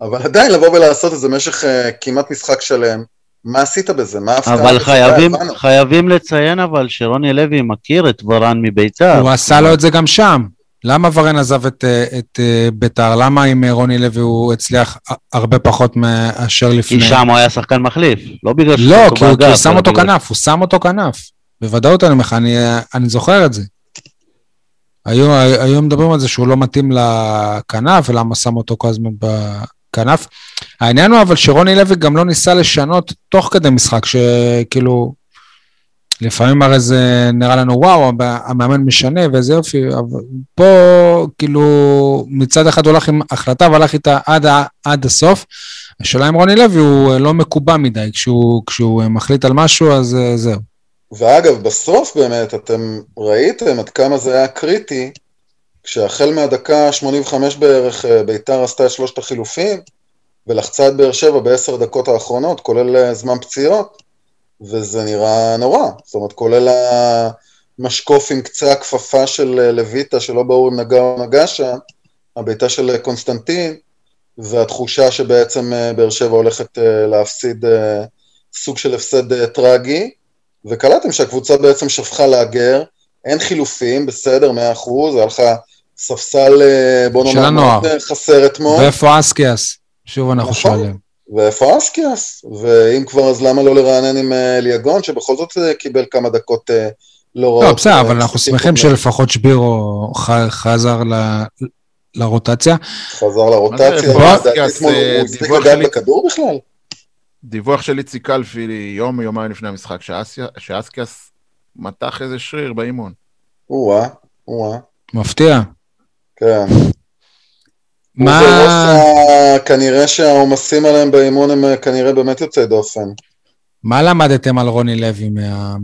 אבל עדיין לבוא ולעשות את זה במשך uh, כמעט משחק שלם, מה עשית בזה? מה ההפתעה? אבל? חייבים. חייבים לציין אבל שרוני לוי מכיר את ורן מביתר. הוא עשה לו את זה גם שם. למה ורן עזב את, אה, את אה, ביתר? למה עם אה, רוני לוי הוא הצליח הרבה פחות מאשר כי לפני? שם הוא היה שחקן מחליף, לא בגלל לא, שהוא כי הוא, כי הוא באגף, שם אותו בגלל- כנף, הוא שם אותו כנף. בוודאות אני אומר לך, אני, אני זוכר את זה. היו, היו מדברים על זה שהוא לא מתאים לכנף, ולמה שם אותו כל הזמן בכנף. העניין הוא אבל שרוני לוי גם לא ניסה לשנות תוך כדי משחק, שכאילו, לפעמים הרי זה נראה לנו, וואו, המאמן משנה ואיזה יופי, אבל פה כאילו מצד אחד הוא הלך עם החלטה והלך איתה עד, עד הסוף. השאלה אם רוני לוי הוא לא מקובע מדי, כשהוא, כשהוא מחליט על משהו אז אה, זהו. ואגב, בסוף באמת, אתם ראיתם עד כמה זה היה קריטי, כשהחל מהדקה 85 בערך אה, ביתר עשתה את שלושת החילופים, ולחצה את באר שבע בעשר דקות האחרונות, כולל אה, זמן פציעות, וזה נראה נורא. זאת אומרת, כולל המשקוף עם קצה הכפפה של אה, לויטה, שלא ברור אם נגע או נגע שם, הבעיטה של קונסטנטין, והתחושה שבעצם באר שבע הולכת להפסיד סוג של הפסד טרגי. וקלטתם שהקבוצה בעצם שפכה להגר, אין חילופים, בסדר, מאה אחוז, היה לך ספסל, אה, בוא נאמר, הנוער. מאוד, אה, חסר אתמול, ואיפה אסקיאס? שוב אנחנו נכון. שואלים. ואיפה אסקיאס? ואם כבר, אז למה לא לרענן עם אה, אליגון, שבכל זאת קיבל כמה דקות לא רעות. לא, בסדר, אבל אנחנו שמחים. שלפחות שבירו ח- חזר ל- לרוטציה. חזר לרוטציה, הוא לגעת בכדור בכלל? דיווח של איציק קלפי יום, יומיים לפני המשחק, שאסקיאס מתח איזה שריר באימון. או-אה, או-אה, מפתיע. כן. מה... כנראה שהעומסים עליהם באימון הם אה, כנראה באמת יוצאי דופן. מה למדתם על רוני לוי מה,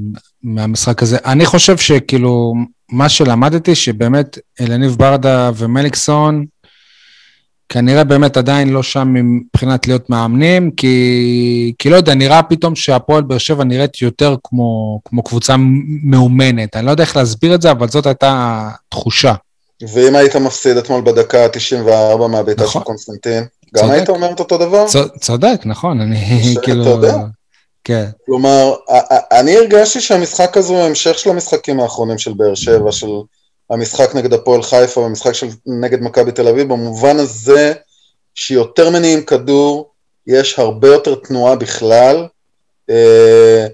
מהמשחק הזה? אני חושב שכאילו, מה שלמדתי, שבאמת אלניב ברדה ומליקסון, כנראה באמת עדיין לא שם מבחינת להיות מאמנים, כי, כי לא יודע, נראה פתאום שהפועל באר שבע נראית יותר כמו, כמו קבוצה מאומנת. אני לא יודע איך להסביר את זה, אבל זאת הייתה התחושה. ואם היית מפסיד אתמול בדקה ה-94 מהביתה נכון. של קונסטנטין, גם צודק. היית אומר את אותו דבר? צודק, נכון, אני כאילו... אתה יודע. כן. כלומר, אני הרגשתי שהמשחק הזה הוא המשך של המשחקים האחרונים של באר שבע, של המשחק נגד הפועל חיפה והמשחק של נגד מכבי תל אביב, במובן הזה שיותר מניעים כדור, יש הרבה יותר תנועה בכלל, אה,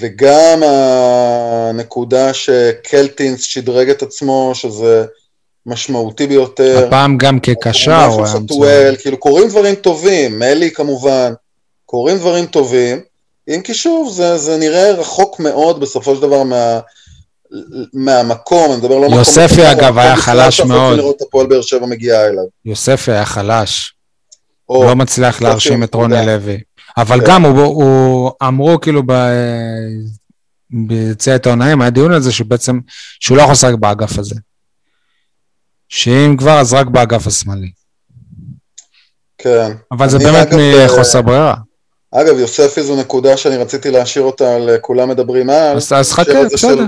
וגם הנקודה שקלטינס שדרג את עצמו, שזה משמעותי ביותר. הפעם גם כקשר הוא היה מצוין. כאילו קורים דברים טובים, מלי כמובן, קורים דברים טובים, אם כי שוב, זה, זה נראה רחוק מאוד בסופו של דבר מה... מהמקום, אני מדבר לא מקום... יוספי אגב היה חלש מאוד. לראות את הפועל באר שבע מגיעה אליו. יוספי היה חלש. או, לא מצליח להרשים את רוני לוי. אבל כן. גם הוא, הוא אמרו כאילו ב... ביציע העיתונאים, היה דיון על זה שבעצם, שהוא לא יכול לשחק באגף הזה. שאם כבר, אז רק באגף השמאלי. כן. אבל זה באמת מחוסר ברירה. אגב, יוספי זו נקודה שאני רציתי להשאיר אותה על כולם מדברים על. אז חכה, בסדר.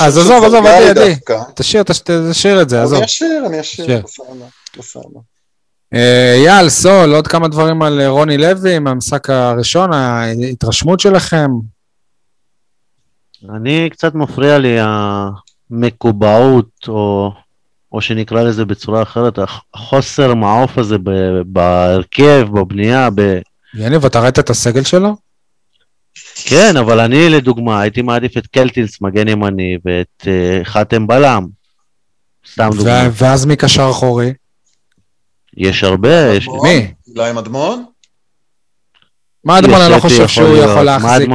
אז עזוב, עזוב, עדי, עדי. תשאיר, תשאיר את זה, עזוב. אני אשאיר, אני אשאיר, בסדר. אה, אייל, סול, עוד כמה דברים על אה, רוני לוי מהמשחק הראשון, ההתרשמות שלכם? אני, קצת מפריע לי המקובעות, או, או שנקרא לזה בצורה אחרת, החוסר מעוף הזה בהרכב, בבנייה, ב... יניב, אתה ראית את הסגל שלו? כן, אבל אני לדוגמה הייתי מעדיף את קלטינס מגן ימני ואת uh, חתם בלם. סתם דוגמה. ואז מי קשר אחורי? יש הרבה, יש... מי? אולי מדמון? מה אדמון, אני לא חושב שהוא יכול להחזיק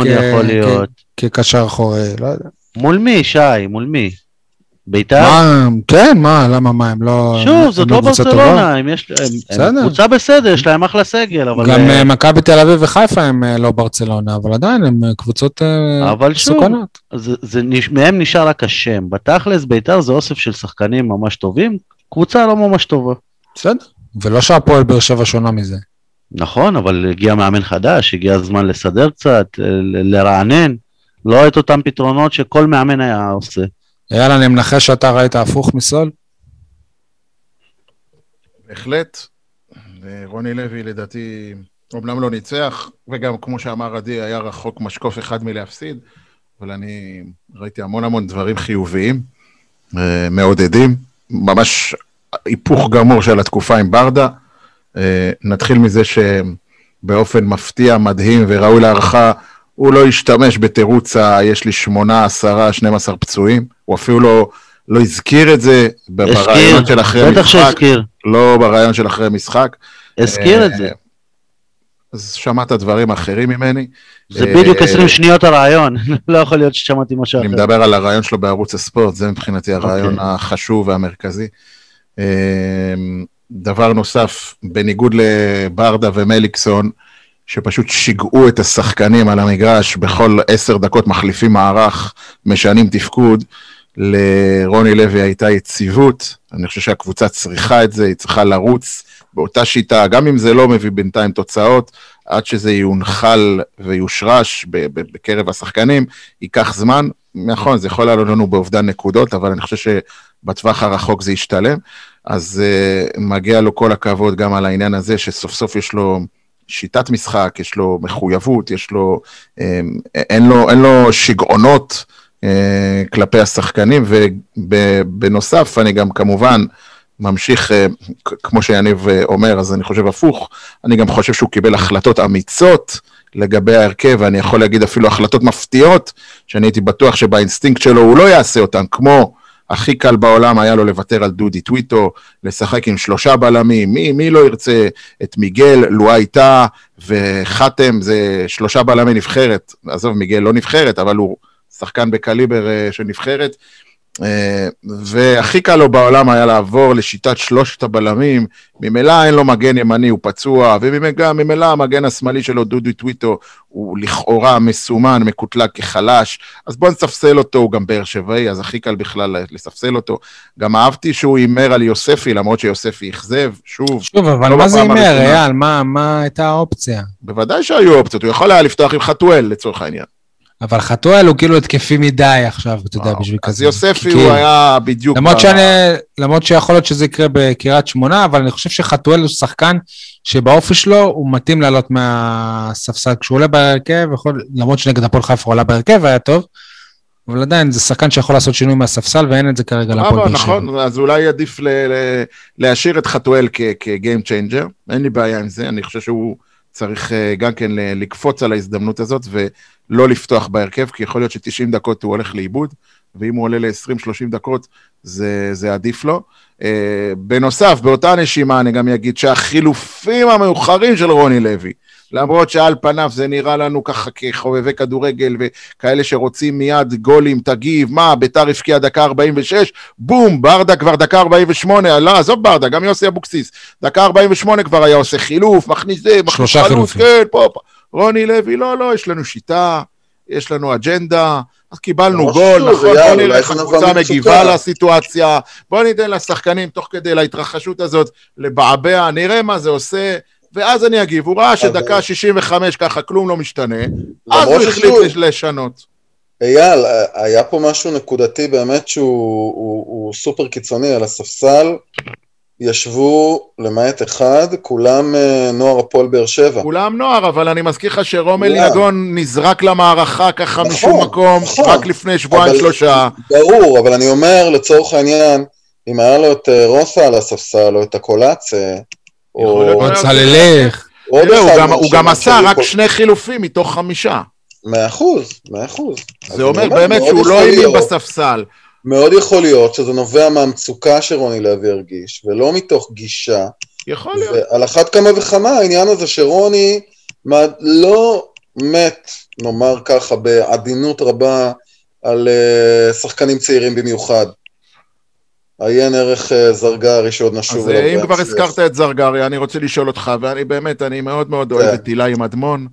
כקשר אחורי, לא יודע. מול מי, שי? מול מי? בית"ר? מה, כן, מה, למה, מה, הם לא... שוב, זאת לא ברצלונה, הם יש... הם קבוצה בסדר, יש להם אחלה סגל, אבל... גם אה, מכבי תל אביב וחיפה הם אה, לא ברצלונה, אבל עדיין הם אה, קבוצות אבל שוב, מהם נשאר רק השם. בתכלס, בית"ר זה אוסף של שחקנים ממש טובים, קבוצה לא ממש טובה. בסדר, ולא שהפועל באר שבע שונה מזה. נכון, אבל הגיע מאמן חדש, הגיע הזמן לסדר קצת, לרענן, לא את אותם פתרונות שכל מאמן היה עושה. אייל, אני מנחש שאתה ראית הפוך מסול? בהחלט. רוני לוי לדעתי אומנם לא ניצח, וגם כמו שאמר עדי, היה רחוק משקוף אחד מלהפסיד, אבל אני ראיתי המון המון דברים חיוביים, אה, מעודדים, ממש היפוך גמור של התקופה עם ברדה. אה, נתחיל מזה שבאופן מפתיע, מדהים וראוי להערכה, הוא לא השתמש בתירוץ ה... יש לי שמונה, עשרה, 12 פצועים, הוא אפילו לא, לא הזכיר את זה ברעיון של אחרי משחק. בטח שהזכיר. לא ברעיון של אחרי משחק. הזכיר את זה. אז שמעת דברים אחרים ממני. זה בדיוק 20 אה, שניות הרעיון, לא יכול להיות ששמעתי משהו אחר. אני מדבר על הרעיון שלו בערוץ הספורט, זה מבחינתי הרעיון. אוקיי. החשוב והמרכזי. אה, דבר נוסף, בניגוד לברדה ומליקסון, שפשוט שיגעו את השחקנים על המגרש, בכל עשר דקות מחליפים מערך, משנים תפקוד. לרוני לוי הייתה יציבות, אני חושב שהקבוצה צריכה את זה, היא צריכה לרוץ באותה שיטה, גם אם זה לא מביא בינתיים תוצאות, עד שזה יונחל ויושרש בקרב השחקנים, ייקח זמן. נכון, זה יכול לעלות לנו באובדן נקודות, אבל אני חושב שבטווח הרחוק זה ישתלם. אז uh, מגיע לו כל הכבוד גם על העניין הזה, שסוף סוף יש לו... שיטת משחק, יש לו מחויבות, יש לו, אמ, אין לו, אין לו שגעונות כלפי השחקנים, ובנוסף, אני גם כמובן ממשיך, אה, כמו שיניב אה, אומר, אז אני חושב הפוך, אני גם חושב שהוא קיבל החלטות אמיצות לגבי ההרכב, ואני יכול להגיד אפילו החלטות מפתיעות, שאני הייתי בטוח שבאינסטינקט שלו הוא לא יעשה אותן, כמו הכי קל בעולם היה לו לוותר על דודי טוויטו, לשחק עם שלושה בלמים, מי, מי לא ירצה את מיגל, לואי טאה וחתם, זה שלושה בלמי נבחרת, עזוב, מיגל לא נבחרת, אבל הוא שחקן בקליבר uh, של נבחרת. אה, והכי קל לו בעולם היה לעבור לשיטת שלושת הבלמים, ממילא אין לו מגן ימני, הוא פצוע, וממילא המגן השמאלי שלו, דודו טוויטו, הוא לכאורה מסומן, מקוטלג כחלש, אז בוא נספסל אותו, הוא גם באר שבעי, אז הכי קל בכלל לספסל אותו. גם אהבתי שהוא הימר על יוספי, למרות שיוספי אכזב, שוב. שוב, אבל לא מה זה הימר, אייל? מה, מה הייתה האופציה? בוודאי שהיו אופציות, הוא יכול היה לפתוח עם חתואל, לצורך העניין. אבל חתואל הוא כאילו התקפי מדי עכשיו, אתה יודע, בשביל כזה. אז יוספי הוא היה בדיוק... למרות, שאני, למרות שיכול להיות שזה יקרה בקריית שמונה, אבל אני חושב שחתואל הוא שחקן שבאופי שלו הוא מתאים לעלות מהספסל. כשהוא עולה בהרכב, יכול, למרות שנגד הפועל חיפה הוא עלה בהרכב, היה טוב, אבל עדיין זה שחקן שיכול לעשות שינוי מהספסל, ואין את זה כרגע להפועל באר שבע. נכון, אז אולי עדיף להשאיר את חתואל כ game changer, אין לי בעיה עם זה, אני חושב שהוא... צריך אה, גם כן לקפוץ על ההזדמנות הזאת ולא לפתוח בהרכב, כי יכול להיות ש-90 דקות הוא הולך לאיבוד, ואם הוא עולה ל-20-30 דקות, זה, זה עדיף לו. אה, בנוסף, באותה נשימה אני גם אגיד שהחילופים המאוחרים של רוני לוי, למרות שעל פניו זה נראה לנו ככה כחובבי כדורגל וכאלה שרוצים מיד גולים, תגיב, מה, ביתר הבקיע דקה 46, בום, ברדה כבר דקה 48, לא, עזוב ברדה, גם יוסי אבוקסיס, דקה 48 כבר היה עושה חילוף, מכניס זה, מכניס חלוץ, כן, פה, פה. רוני לוי, לא, לא, יש לנו שיטה, יש לנו אג'נדה, אז קיבלנו גול, נכון, בוא נראה איך הקבוצה מגיבה לסיטואציה, בוא ניתן לשחקנים תוך כדי להתרחשות הזאת לבעבע, נראה מה זה עושה. ואז אני אגיב, הוא ראה שדקה 65 ככה כלום לא משתנה, אז הוא החליט לשנות. אייל, היה פה משהו נקודתי באמת שהוא הוא, הוא סופר קיצוני על הספסל, ישבו, למעט אחד, כולם אה, נוער הפועל באר שבע. כולם נוער, אבל אני מזכיר לך שרומל יגון נזרק למערכה ככה נכון, משום מקום, נכון. רק לפני שבועיים שלושה. ברור, אבל אני אומר, לצורך העניין, אם היה לו את אה, רוסה על הספסל, או את הקולאצה, או צללך. הוא גם עשה רק שני חילופים מתוך חמישה. מאה אחוז, מאה אחוז. זה אומר באמת שהוא לא האמין בספסל. מאוד יכול להיות שזה נובע מהמצוקה שרוני לוי הרגיש, ולא מתוך גישה. יכול להיות. ועל אחת כמה וכמה העניין הזה שרוני לא מת, נאמר ככה, בעדינות רבה, על uh, שחקנים צעירים במיוחד. עיין ערך אה, זרגרי שעוד נשוב אליו. אז אם כבר הזכרת את זרגרי, אני רוצה לשאול אותך, ואני באמת, אני מאוד מאוד אוהב כן. את הילה מדמון,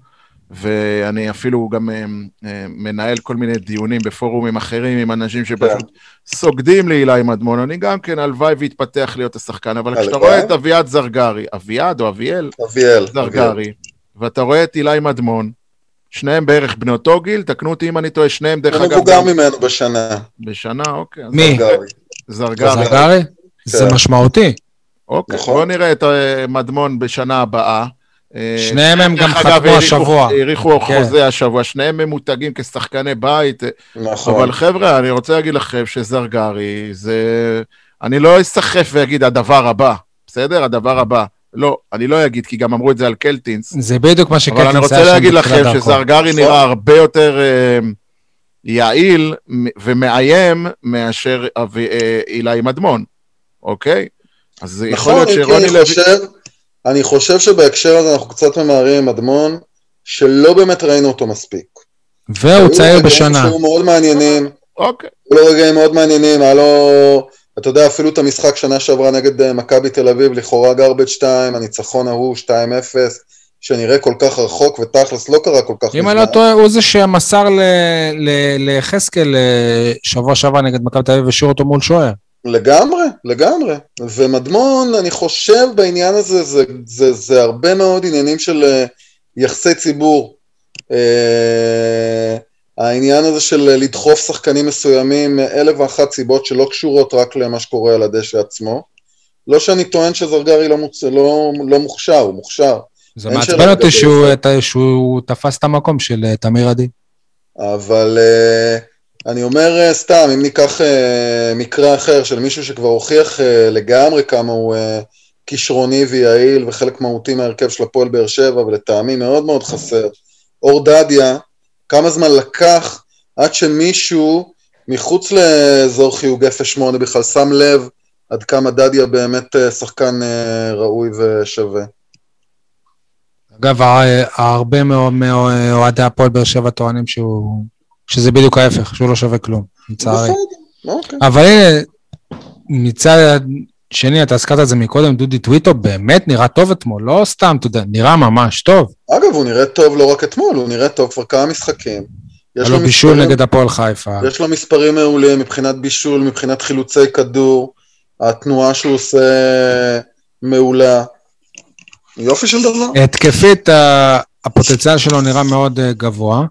ואני אפילו גם אה, אה, מנהל כל מיני דיונים בפורומים אחרים עם אנשים שפשוט כן. סוגדים להילה מדמון. אני גם כן, הלוואי והתפתח להיות השחקן, אבל כשאתה רואה את אביעד זרגרי, אביעד או אביאל? אביאל. זרגרי, ואתה רואה את הילה מדמון, שניהם בערך בני אותו גיל, תקנו אותי אם אני טועה, שניהם דרך אגב... הוא מבוגר ממנו בשנה. בשנה, אוקיי. מי? זרגרי. זרגרי? זה כן. משמעותי. אוקיי, נכון. בוא נראה את אה, מדמון בשנה הבאה. אה, שניהם הם גם חתמו השבוע. האריכו כן. חוזה השבוע, שניהם ממותגים כשחקני בית. נכון. אבל חבר'ה, אני רוצה להגיד לכם שזרגרי זה... אני לא אסחף ואגיד הדבר הבא, בסדר? הדבר הבא. לא, אני לא אגיד, כי גם אמרו את זה על קלטינס. זה בדיוק מה שקלטינס היה שם אבל אני רוצה להגיד לכם שזרגרי נראה נכון. הרבה יותר... יעיל ומאיים מאשר אה, אילי מדמון, אוקיי? אז יכול להיות שרוני לוי... אני חושב, אני חושב שבהקשר הזה אנחנו קצת ממהרים עם מדמון, שלא באמת ראינו אותו מספיק. והוא צעיר בשנה. היו מאוד מעניינים. אוקיי. היו לו רגעים מאוד מעניינים, היה לו... אתה יודע, אפילו את המשחק שנה שעברה נגד אה, מכבי תל אביב, לכאורה גרבג' 2, הניצחון ההוא 2-0. שנראה כל כך רחוק, ותכלס לא קרה כל כך מזמן. אם אני לא טועה, הוא זה שמסר ליחזקאל אה, שבוע שעבר נגד מכבי תל אביב והשאיר אותו מול שוער. לגמרי, לגמרי. ומדמון, אני חושב בעניין הזה, זה, זה, זה הרבה מאוד עניינים של אה, יחסי ציבור. Uh, העניין הזה של לדחוף שחקנים מסוימים, אלף ואחת סיבות שלא קשורות רק למה שקורה על הדשא עצמו. לא שאני טוען שזרגרי לא, מוצ... לא, לא מוכשר, הוא מוכשר. זה מעצבן אותי שהוא, שהוא תפס את המקום של אה, תמיר עדי. אבל uh, אני אומר uh, סתם, אם ניקח uh, מקרה אחר של מישהו שכבר הוכיח uh, לגמרי כמה הוא uh, כישרוני ויעיל וחלק מהותי מההרכב של הפועל באר שבע, ולטעמי מאוד מאוד חסר, אור דדיה, כמה זמן לקח עד שמישהו מחוץ לאזור חיוג 08 בכלל שם לב עד כמה דדיה באמת שחקן ראוי ושווה. אגב, הרבה מאוד מאוהדי הפועל באר שבע טוענים שהוא, שזה בדיוק ההפך, שהוא לא שווה כלום, לצערי. אוקיי. אבל הנה, מצד שני, אתה הזכרת את זה מקודם, דודי טוויטו באמת נראה טוב אתמול, לא סתם, אתה יודע, נראה ממש טוב. אגב, הוא נראה טוב לא רק אתמול, הוא נראה טוב כבר כמה משחקים. יש לו בישול נגד הפועל חיפה. יש לו מספרים מעולים מבחינת בישול, מבחינת חילוצי כדור, התנועה שהוא עושה מעולה. יופי של דבר. התקפית, הפוטנציאל שלו נראה מאוד אה, גבוה.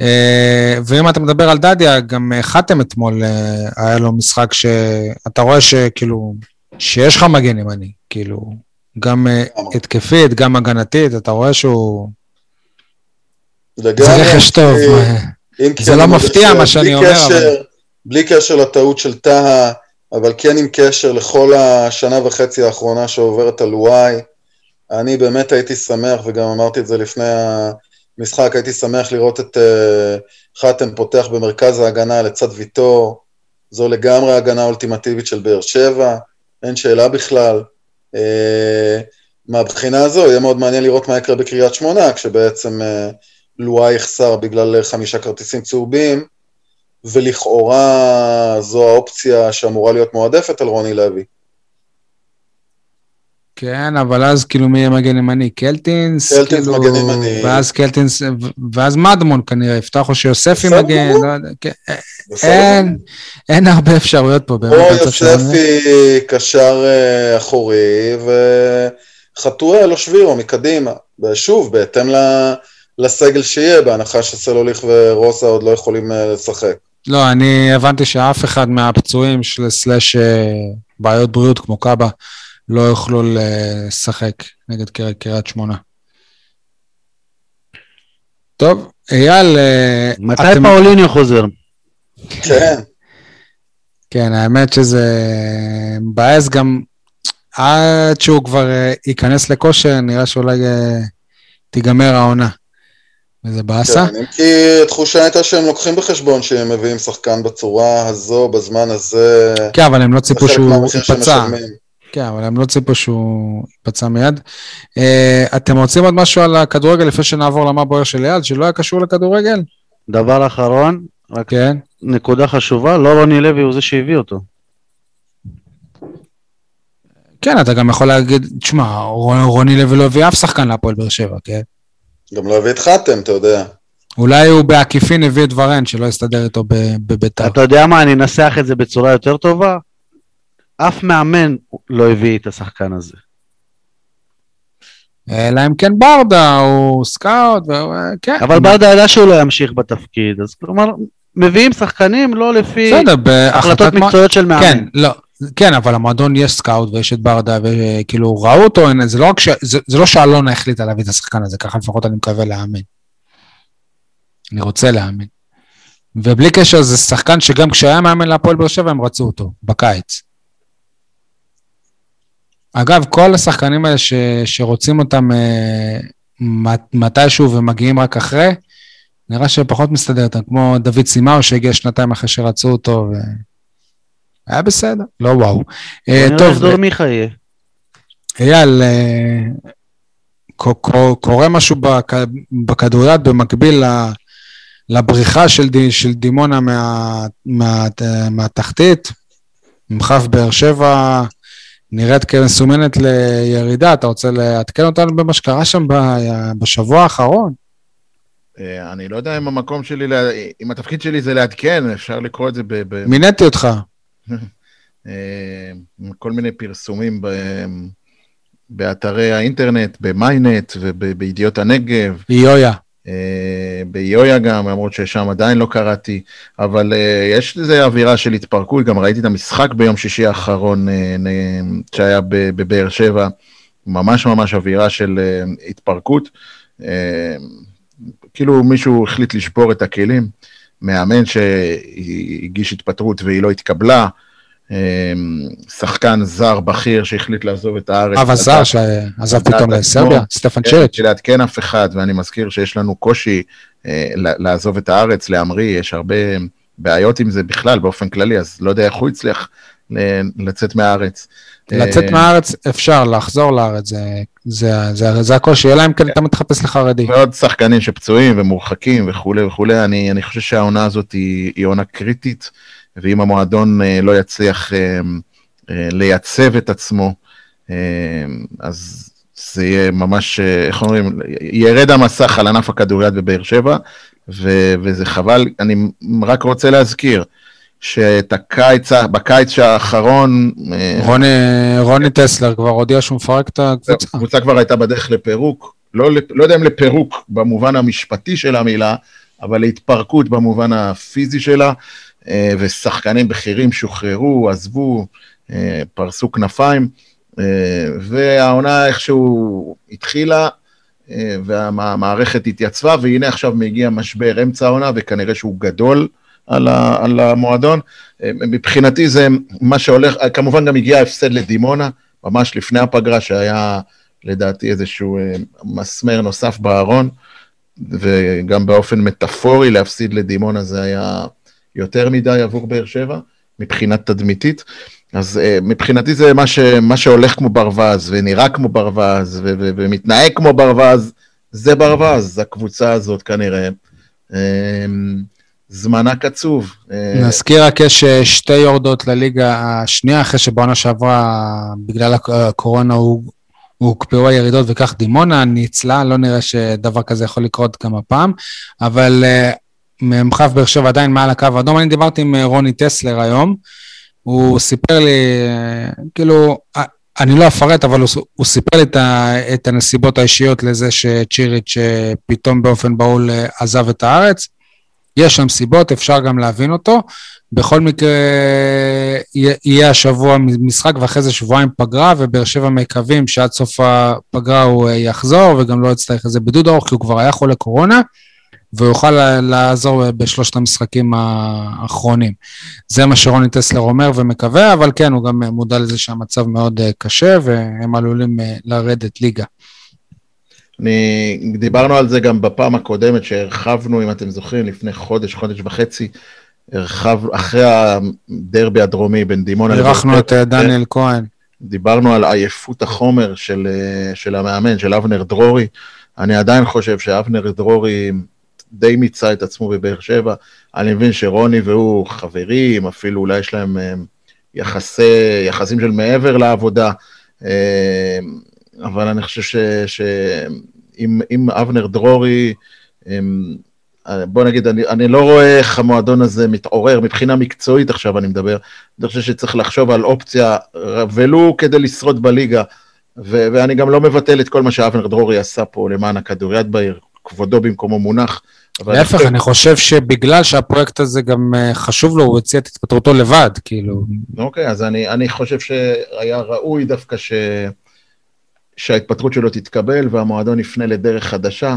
אה, ואם אתה מדבר על דדיה, גם חתם אתמול, אה, היה לו משחק שאתה רואה שכאילו, שיש לך מגן ימני, כאילו, גם אה, התקפית, גם הגנתית, אתה רואה שהוא... זה רכש טוב. כי זה לא מפתיע מה שאני אומר, אבל- בלי קשר לטעות של טהא, אבל כן עם קשר לכל השנה וחצי האחרונה שעוברת על וואי, אני באמת הייתי שמח, וגם אמרתי את זה לפני המשחק, הייתי שמח לראות את אה, חתם פותח במרכז ההגנה לצד ויטור, זו לגמרי ההגנה האולטימטיבית של באר שבע, אין שאלה בכלל. אה, מהבחינה הזו, יהיה מאוד מעניין לראות מה יקרה בקריית שמונה, כשבעצם אה, לואי יחסר בגלל חמישה כרטיסים צהובים, ולכאורה זו האופציה שאמורה להיות מועדפת על רוני לוי. כן, אבל אז כאילו מי יהיה מגן ימני? קלטינס? קלטינס כאילו, מגן ימני. ואז קלטינס, ואז מדמון כנראה יפתח, או שיוספי מגן. לא יודע, כן? אין, אין הרבה אפשרויות פה. או. יוספי קשר אה, אחורי, וחתואל או שבירו מקדימה. ושוב, בהתאם לסגל שיהיה, בהנחה שסלוליך ורוסה עוד לא יכולים אה, לשחק. לא, אני הבנתי שאף אחד מהפצועים של סלאש אה, בעיות בריאות כמו קאבה לא יוכלו לשחק נגד קר- קריית שמונה. טוב, אייל, אה, מתי אתם- פאוליניו חוזר? כן, כן, האמת שזה מבאס גם עד שהוא כבר אה, ייכנס לכושר, נראה שאולי אה, תיגמר העונה. וזה באסה. כן, אם כי התחושה הייתה שהם לוקחים בחשבון שהם מביאים שחקן בצורה הזו, בזמן הזה, כן, אבל הם לא ציפו שהוא ייפצע. כן, אבל הם לא ציפו שהוא ייפצע מיד. Uh, אתם רוצים עוד משהו על הכדורגל לפני שנעבור למה בוער של אייל, שלא היה קשור לכדורגל? דבר אחרון, רק כן. נקודה חשובה, לא רוני לוי הוא זה שהביא אותו. כן, אתה גם יכול להגיד, תשמע, רוני לוי לא הביא אף שחקן להפועל באר שבע, כן? גם לא הביא את חתם, אתה יודע. אולי הוא בעקיפין הביא את ורן, שלא יסתדר איתו ב- בביתר. אתה יודע מה, אני אנסח את זה בצורה יותר טובה. אף מאמן לא הביא את השחקן הזה. אלא אם כן ברדה, הוא סקאוט, והוא- כן. אבל ברדה ידע שהוא לא ימשיך בתפקיד, אז כלומר, מביאים שחקנים לא לפי בסדר, החלטות מקצועיות של מאמן. כן, לא, כן, אבל המועדון יש סקאוט ויש את ברדה, וכאילו ראו אותו, זה לא ש... זה, זה לא שאלונה החליטה להביא את השחקן הזה, ככה לפחות אני מקווה להאמין. אני רוצה להאמין. ובלי קשר, זה שחקן שגם כשהיה מאמן להפועל באר שבע, הם רצו אותו, בקיץ. אגב, כל השחקנים האלה ש, שרוצים אותם אה, מת- מתישהו ומגיעים רק אחרי, נראה שפחות מסתדר איתם, כמו דוד סימאו שהגיע שנתיים אחרי שרצו אותו, ו... היה בסדר, לא וואו. אה, נראה טוב, איך דור מיכה יהיה. אייל, אה, ק- ק- קורה משהו בכ- בכדוריד במקביל ל- לבריחה של, די- של דימונה מה, מה, מהתחתית, מכף באר שבע נראית כמסומנת לירידה, אתה רוצה לעדכן אותנו במה שקרה שם ב- בשבוע האחרון? אה, אני לא יודע אם המקום שלי, אם התפקיד שלי זה לעדכן, אפשר לקרוא את זה ב... ב- מיניתי אותך. אה, כל מיני פרסומים ב... באתרי האינטרנט, במיינט ובידיעות הנגב, יויה. אה, ביויה גם, למרות ששם עדיין לא קראתי, אבל אה, יש לזה אווירה של התפרקות, גם ראיתי את המשחק ביום שישי האחרון שהיה בבאר שבע, ממש ממש אווירה של התפרקות. כאילו מישהו החליט לשבור את הכלים, מאמן שהגיש התפטרות והיא לא התקבלה, אה, שחקן זר בכיר שהחליט לעזוב את הארץ. אב הזר שעזב פתאום. לסרביה, סטפן כן, צ'רץ'. לעדכן אף אחד, ואני מזכיר שיש לנו קושי אה, לעזוב את הארץ, להמריא, יש הרבה בעיות עם זה בכלל, באופן כללי, אז לא יודע איך הוא הצליח לצאת מהארץ. לצאת אה, מהארץ אפשר, לחזור לארץ, זה, זה, זה, זה הקושי, אלא אם כן אתה מתחפש לחרדי. ועוד שחקנים שפצועים ומורחקים וכולי וכולי, אני, אני חושב שהעונה הזאת היא, היא עונה קריטית, ואם המועדון אה, לא יצליח אה, לייצב את עצמו, אז זה יהיה ממש, איך אומרים, ירד המסך על ענף הכדוריד בבאר שבע, ו, וזה חבל. אני רק רוצה להזכיר, שאת הקיץ, בקיץ האחרון... אה, רוני, רוני טסלר כבר הודיע שהוא מפרק את הקבוצה. הקבוצה כבר הייתה בדרך לפירוק, לא, לא יודע אם לפירוק במובן המשפטי של המילה, אבל להתפרקות במובן הפיזי שלה, אה, ושחקנים בכירים שוחררו, עזבו, אה, פרסו כנפיים, והעונה איכשהו התחילה, והמערכת התייצבה, והנה עכשיו מגיע משבר אמצע העונה, וכנראה שהוא גדול. על, ה, על המועדון. מבחינתי זה מה שהולך, כמובן גם הגיע ההפסד לדימונה, ממש לפני הפגרה, שהיה לדעתי איזשהו אה, מסמר נוסף בארון, וגם באופן מטאפורי להפסיד לדימונה זה היה יותר מדי עבור באר שבע, מבחינת תדמיתית. אז uh, מבחינתי זה מה, ש, מה שהולך כמו ברווז, ונראה כמו ברווז, ו, ו, ומתנהג כמו ברווז, זה ברווז, הקבוצה הזאת כנראה. Um, זמנה קצוב. אה, נזכיר רק יש אה, שתי יורדות לליגה השנייה, אחרי שבעונה שעברה, בגלל הקורונה הוקפאו הירידות וכך דימונה ניצלה, לא נראה שדבר כזה יכול לקרות גם הפעם, אבל אה, מ"כ באר שבע עדיין מעל הקו האדום. אני דיברתי עם רוני טסלר היום, הוא סיפר לי, כאילו, אני לא אפרט, אבל הוא, הוא סיפר לי את, ה, את הנסיבות האישיות לזה שצ'יריץ' פתאום באופן בהול עזב את הארץ. יש שם סיבות, אפשר גם להבין אותו. בכל מקרה, יהיה השבוע משחק ואחרי זה שבועיים פגרה, ובאר שבע מקווים שעד סוף הפגרה הוא אה, יחזור, וגם לא יצטרך איזה בידוד ארוך, כי הוא כבר היה חולה קורונה, והוא יוכל לעזור בשלושת המשחקים האחרונים. זה מה שרוני טסלר אומר ומקווה, אבל כן, הוא גם מודע לזה שהמצב מאוד אה, קשה, והם עלולים אה, לרדת ליגה. אני, דיברנו על זה גם בפעם הקודמת שהרחבנו, אם אתם זוכרים, לפני חודש, חודש וחצי, הרחב, אחרי הדרבי הדרומי בין דימונה... אירחנו את אה, דניאל כהן. דיברנו על עייפות החומר של, אה, של המאמן, של אבנר דרורי. אני עדיין חושב שאבנר דרורי די מיצה את עצמו בבאר שבע. אני מבין שרוני והוא חברים, אפילו אולי יש להם אה, יחסי, יחסים של מעבר לעבודה. אבל אני חושב שאם אבנר דרורי, בוא נגיד, אני, אני לא רואה איך המועדון הזה מתעורר, מבחינה מקצועית עכשיו אני מדבר, אני חושב שצריך לחשוב על אופציה, ולו כדי לשרוד בליגה, ו- ואני גם לא מבטל את כל מה שאבנר דרורי עשה פה למען הכדוריד בעיר, כבודו במקומו מונח. להפך, אני חושב שבגלל שהפרויקט הזה גם אה, חשוב לו, הוא הציע את התפטרותו לבד, כאילו. אוקיי, אז אני, אני חושב שהיה ראוי דווקא ש... שההתפטרות שלו תתקבל והמועדון יפנה לדרך חדשה,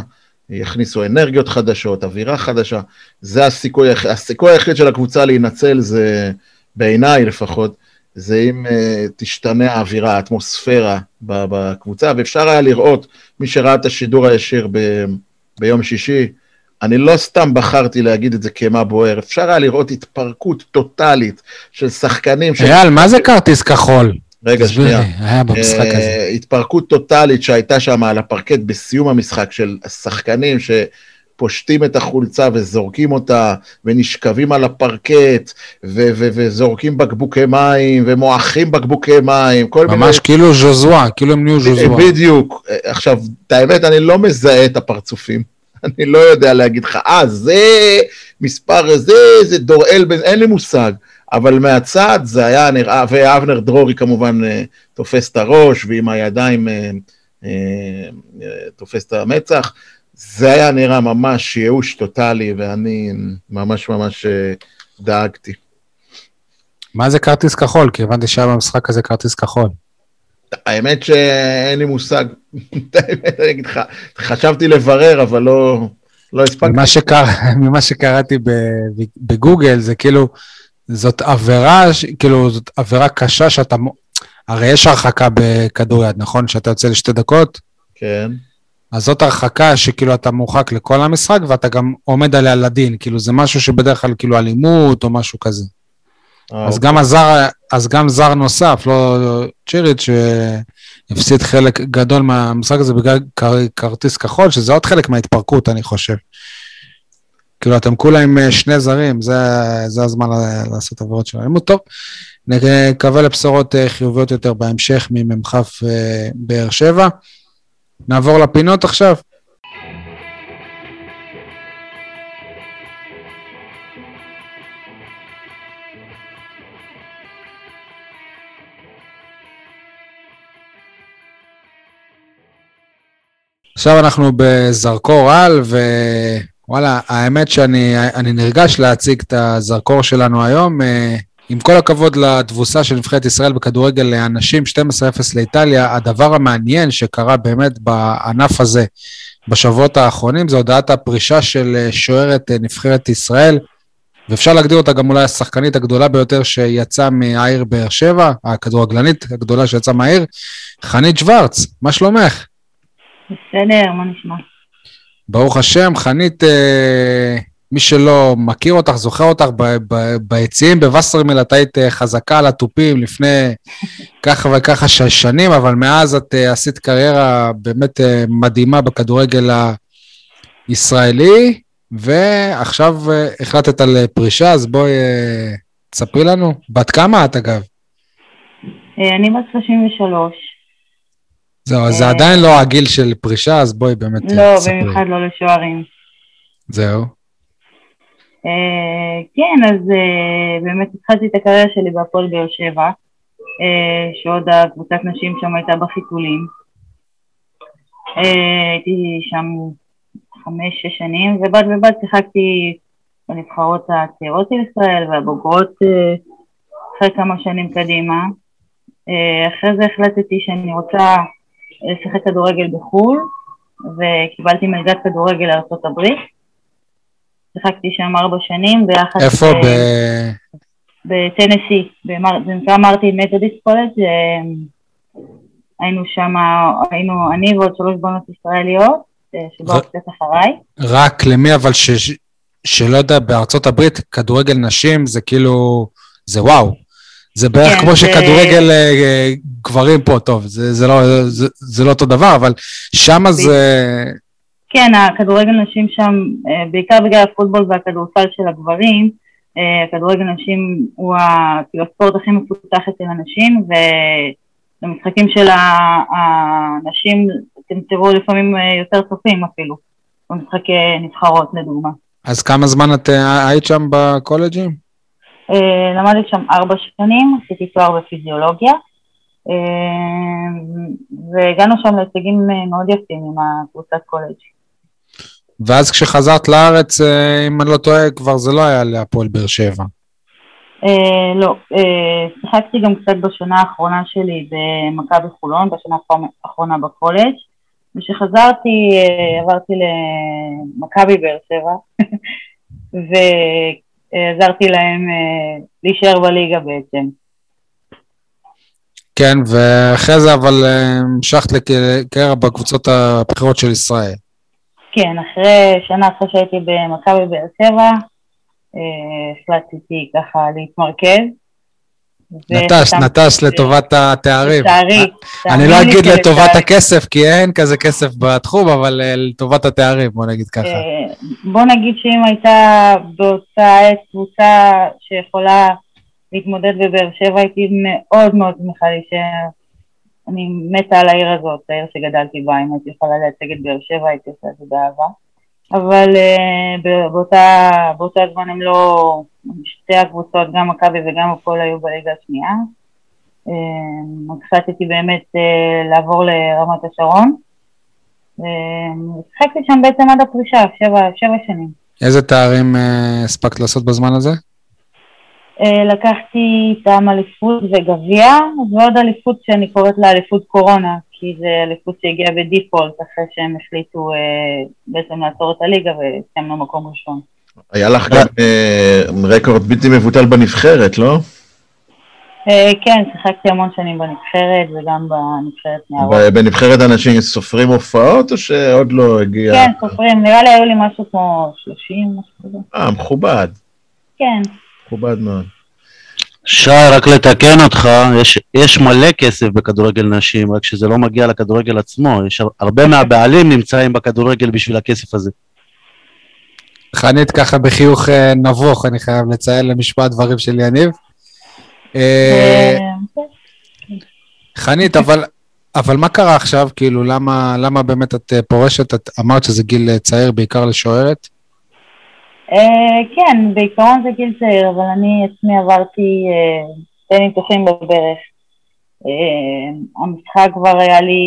יכניסו אנרגיות חדשות, אווירה חדשה. זה הסיכוי, הסיכוי היחיד של הקבוצה להינצל זה, בעיניי לפחות, זה אם uh, תשתנה האווירה, האטמוספירה בקבוצה, ואפשר היה לראות, מי שראה את השידור הישיר ב, ביום שישי, אני לא סתם בחרתי להגיד את זה כמה בוער, אפשר היה לראות התפרקות טוטאלית של שחקנים. אייל, ש... מה זה כרטיס כחול? רגע, שנייה. היה במשחק הזה. אה, התפרקות טוטאלית שהייתה שם על הפרקט בסיום המשחק של השחקנים שפושטים את החולצה וזורקים אותה ונשכבים על הפרקט ו- ו- וזורקים בקבוקי מים ומועכים בקבוקי מים. ממש מיני... כאילו ז'וזואה, כאילו הם נהיו ז'וזואה. בדיוק. עכשיו, את האמת, אני לא מזהה את הפרצופים. אני לא יודע להגיד לך, אה, זה מספר זה, זה דוראל, אין לי מושג. אבל מהצד זה היה נראה, ואבנר דרורי כמובן אה, תופס את הראש, ועם הידיים אה, אה, תופס את המצח, זה היה נראה ממש ייאוש טוטאלי, ואני ממש ממש דאגתי. מה זה כרטיס כחול? כי הבנתי שהיה במשחק הזה כרטיס כחול. האמת שאין לי מושג, האמת, אני אגיד לך, חשבתי לברר, אבל לא, לא הספקתי. ממה, שקר... ממה שקראתי בגוגל, זה כאילו, זאת עבירה, כאילו, זאת עבירה קשה שאתה... הרי יש הרחקה בכדוריד, נכון? שאתה יוצא לשתי דקות? כן. אז זאת הרחקה שכאילו אתה מורחק לכל המשחק ואתה גם עומד עליה לדין, כאילו זה משהו שבדרך כלל כאילו אלימות או משהו כזה. אה, אז אוקיי. גם הזר, אז גם זר נוסף, לא צ'יריץ', שהפסיד חלק גדול מהמשחק הזה בגלל כר- כרטיס כחול, שזה עוד חלק מההתפרקות, אני חושב. כאילו, אתם כולה עם אה, שני זרים, זה, זה הזמן לעשות עבירות של אלימות. טוב, נקווה לבשורות אה, חיוביות יותר בהמשך ממ"כ אה, באר שבע. נעבור לפינות עכשיו. עכשיו אנחנו בזרקור על, ווואלה, האמת שאני אני נרגש להציג את הזרקור שלנו היום. אה, עם כל הכבוד לתבוסה של נבחרת ישראל בכדורגל לאנשים 12-0 לאיטליה, הדבר המעניין שקרה באמת בענף הזה בשבועות האחרונים זה הודעת הפרישה של אה, שוערת אה, נבחרת ישראל, ואפשר להגדיר אותה גם אולי השחקנית הגדולה ביותר שיצאה מהעיר באר שבע, הכדורגלנית הגדולה שיצאה מהעיר, חנית שוורץ, מה שלומך? בסדר, מה נשמע? ברוך השם, חנית, אה, מי שלא מכיר אותך, זוכר אותך ב- ב- ביציעים בווסרמיל, את היית אה, חזקה על התופים לפני ככה וככה ש- שנים, אבל מאז את אה, עשית קריירה באמת אה, מדהימה בכדורגל הישראלי, ועכשיו אה, החלטת על אה, פרישה, אז בואי אה, תספרי לנו. בת כמה את אגב? אה, אני בת 33. זהו, אז זה אה, עדיין לא הגיל של פרישה, אז בואי באמת אה, לא, תספרי. במיוחד לא לשוערים. זהו. אה, כן, אז אה, באמת התחלתי את הקריירה שלי בהפועל באר שבע, אה, שעוד הקבוצת נשים שם הייתה בחיתולים. אה, הייתי שם חמש-שש שנים, ובד בבד שיחקתי בנבחרות הצעירות של ישראל והבוגרות אה, אחרי כמה שנים קדימה. אה, אחרי זה החלטתי שאני רוצה לשחק כדורגל בחו"ל, וקיבלתי מלגת כדורגל לארה"ב. שיחקתי שם ארבע שנים ביחד... איפה? ב- ב... בטנסי, זה נקרא מרטין מתודיסט קולג', אה, היינו שם, היינו אני ועוד שלוש בנות ישראליות, אה, שבאו קצת אחריי. רק למי אבל ש... שלא יודע, בארצות הברית כדורגל נשים זה כאילו, זה וואו. זה בערך כן, כמו זה- שכדורגל אה, אה, גברים פה, טוב, זה, זה, לא, זה, זה לא אותו דבר, אבל שמה זה... כן, הכדורגל נשים שם, אה, בעיקר בגלל הפוטבול והכדורסל של הגברים, הכדורגל נשים הוא ה- כאילו הספורט הכי מפותח אצל הנשים, ובמשחקים של הנשים אתם תראו לפעמים יותר צופים אפילו, במשחקי נבחרות לדוגמה. אז כמה זמן את היית שם בקולג'ים? אה, למדתי שם ארבע שנים, עשיתי תואר בפיזיולוגיה, אה, והגענו שם להישגים אה, מאוד יפים עם הקבוצת קולג'. ואז כשחזרת לארץ, אם אני לא טועה, כבר זה לא היה להפועל באר שבע. לא, שיחקתי גם קצת בשנה האחרונה שלי במכבי חולון, בשנה האחרונה- בקולג'. וכשחזרתי עברתי למכבי באר שבע, ועזרתי להם אה, להישאר בליגה בעצם. כן, ואחרי זה אבל אה, המשכת לקריירה בקבוצות הבכירות של ישראל. כן, אחרי, שנה אחרי שהייתי במכבי באר שבע, אה, החלטתי ככה להתמרכז. נטש, נטש לטובת התארים. לצערי. אני לא לי אגיד לטובת הכסף, כי אין כזה כסף בתחום, אבל אה, לטובת התארים, בוא נגיד ככה. אה, בוא נגיד שאם הייתה באותה עת קבוצה שיכולה להתמודד בבאר שבע, הייתי מאוד מאוד שמחה להישאר. אני מתה על העיר הזאת, העיר שגדלתי בה, אם הייתי יכולה לייצג את באר שבע, הייתי עושה את זה באהבה. אבל אה, באותה, באותו הזמן הם לא, שתי הקבוצות, גם מכבי וגם הפועל היו בליגה השנייה. אה, החלטתי באמת אה, לעבור לרמת השרון. ושיחקתי שם בעצם עד הפרישה, שבע, שבע שנים. איזה תארים הספקת לעשות בזמן הזה? אה, לקחתי איתם אליפות וגביע, ועוד אליפות שאני קוראת לה אליפות קורונה, כי זה אליפות שהגיעה בדיפולט אחרי שהם החליטו אה, בעצם לעצור את הליגה וסיימנו מקום ראשון. היה לך גם אה, רקורד בלתי מבוטל בנבחרת, לא? אה, כן, שיחקתי המון שנים בנבחרת וגם בנבחרת נערות. בנבחרת אנשים סופרים הופעות או שעוד לא הגיע? כן, סופרים, נראה לי היו לי משהו כמו 30, משהו כזה. אה, מכובד, כן, מכובד מאוד. שי, רק לתקן אותך, יש, יש מלא כסף בכדורגל נשים, רק שזה לא מגיע לכדורגל עצמו, יש הר- הרבה מהבעלים נמצאים בכדורגל בשביל הכסף הזה. חנית ככה בחיוך אה, נבוך, אני חייב לציין למשמע הדברים של יניב. אה, חנית, אבל, אבל מה קרה עכשיו? כאילו, למה, למה באמת את אה, פורשת? את אמרת שזה גיל צעיר, בעיקר לשוערת. אה, כן, בעיקרון זה גיל צעיר, אבל אני עצמי עברתי אה, שתי ניתוחים בברך. אה, המשחק כבר היה לי,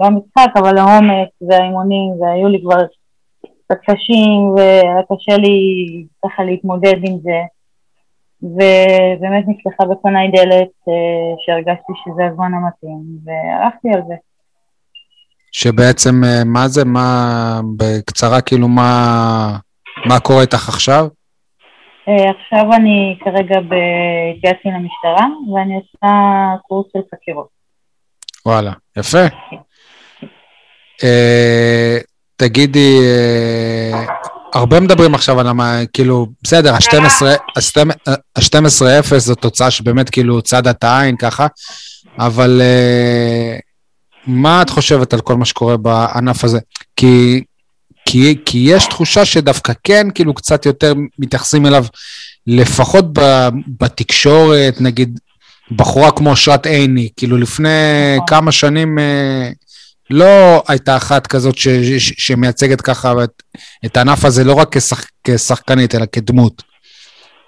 לא המשחק, אבל העומק והאימונים, והיו לי כבר קצת קשים, והיה קשה לי ככה להתמודד עם זה. ובאמת נפתחה בפניי דלת שהרגשתי שזה הזמן המתאים, והלכתי על זה. שבעצם, מה זה? מה, בקצרה, כאילו, מה, מה קורה איתך עכשיו? אה, עכשיו אני כרגע התגייסתי למשטרה, ואני עושה קורס של חקירות. וואלה, יפה. אה, תגידי, אה, הרבה מדברים עכשיו על המה, כאילו, בסדר, ה-12-0 זו תוצאה שבאמת כאילו צדת העין ככה, אבל מה את חושבת על כל מה שקורה בענף הזה? כי, כי, כי יש תחושה שדווקא כן, כאילו קצת יותר מתייחסים אליו, לפחות ב, בתקשורת, נגיד, בחורה כמו אשרת עיני, כאילו לפני נכון. כמה שנים אה, לא הייתה אחת כזאת ש, ש, שמייצגת ככה את, את הענף הזה, לא רק כשח, כשחקנית, אלא כדמות.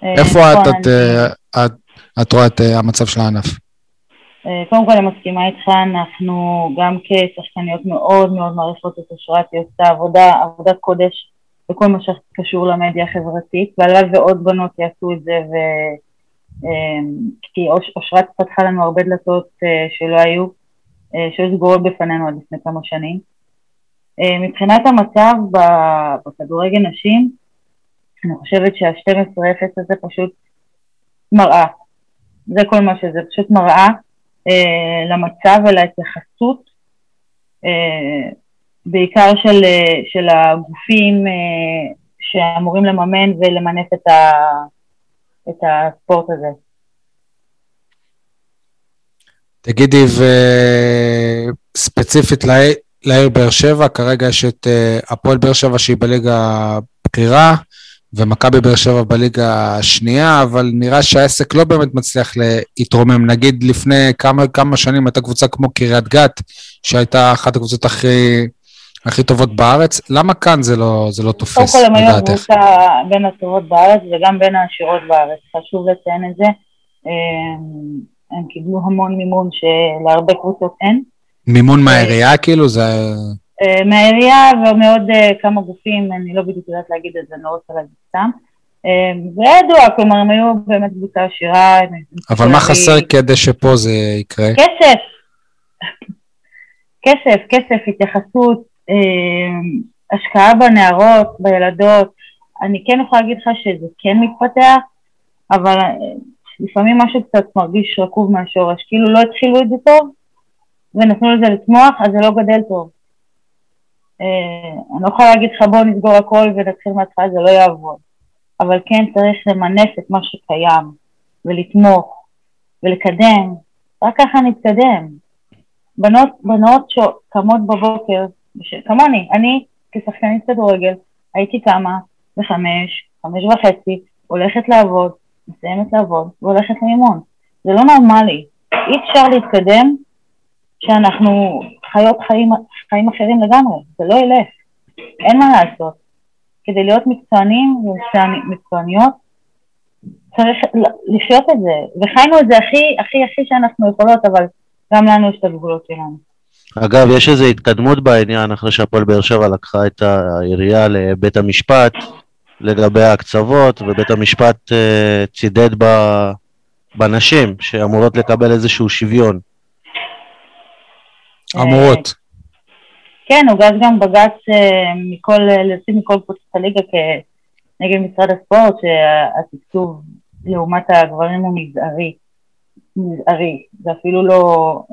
אה, איפה נכון, את, את, אה, את, את רואה את המצב של הענף? אה, קודם כל אני מסכימה איתך, אנחנו גם כשחקניות מאוד מאוד מעריכות את אושרת, היא עושה עבודה, עבודת קודש בכל מה שקשור למדיה החברתית, והלוואי ועוד בנות יעשו את זה, ו... אה, כי אוש- אושרת פתחה לנו הרבה דלתות אה, שלא היו, שהיו סגורות בפנינו עד לפני כמה שנים. מבחינת המצב בכדורגל נשים, אני חושבת שה-12-0 הזה פשוט מראה. זה כל מה שזה, פשוט מראה אה, למצב ולהתייחסות, אה, בעיקר של, אה, של הגופים אה, שאמורים לממן ולמנף את, ה, את הספורט הזה. תגידי, וספציפית לעיר- באר שבע, כרגע יש את אה, הפועל באר שבע שהיא בליגה הבכירה, ומכבי באר שבע בליגה השנייה, אבל נראה שהעסק לא באמת מצליח להתרומם. נגיד לפני כמה, כמה שנים הייתה קבוצה כמו קריית גת, שהייתה אחת הקבוצות הכי, הכי טובות בארץ. למה כאן זה לא, זה לא קודם תופס, כל הם היו לדעתך? הקבוצה בין הטובות בארץ וגם בין העשירות בארץ, חשוב לציין את זה. אה, הם קיבלו המון מימון שלהרבה קבוצות אין. מימון מהעירייה, כאילו? זה... אה, מהעירייה ומעוד אה, כמה גופים, אני לא בדיוק יודעת להגיד את זה, אני לא רוצה להגיד סתם. אה, זה ידוע, כלומר הם היו באמת קבוצה עשירה. אבל מה חסר כדי שפה זה יקרה? כסף, כסף, כסף, התייחסות, אה, השקעה בנערות, בילדות. אני כן יכולה להגיד לך שזה כן מתפתח, אבל אה, לפעמים משהו קצת מרגיש רקוב מהשורש, כאילו לא התחילו את זה טוב ונתנו לזה לצמוח, אז זה לא גדל טוב. אה, אני לא יכולה להגיד לך בוא נסגור הכל ונתחיל מההתחלה, זה לא יעבוד. אבל כן צריך למנף את מה שקיים ולתמוך ולקדם, רק ככה נתקדם. בנות, בנות שקמות בבוקר, בש... כמוני, אני כשחקנית כדורגל הייתי קמה בחמש, חמש וחצי, הולכת לעבוד, מסיימת לעבוד והולכת לאימון. זה לא נורמלי. אי אפשר להתקדם שאנחנו חיות חיים, חיים אחרים לגמרי, זה לא ילך. אין מה לעשות. כדי להיות מקצוענים ומקצועניות, צריך לחיות את זה. וחיינו את זה הכי, הכי, הכי שאנחנו יכולות, אבל גם לנו יש את הגבולות שלנו. אגב, יש איזו התקדמות בעניין אחרי שהפועל באר שבע לקחה את העירייה לבית המשפט לגבי ההקצוות, ובית המשפט אה, צידד בנשים שאמורות לקבל איזשהו שוויון. אמורות. כן, הוגש גם בג"ץ אה, מכל, לדעתי מכל קבוצת הליגה כנגד משרד הספורט, שהתקצוב לעומת הגברים הוא מזערי. מזערי, זה אפילו לא,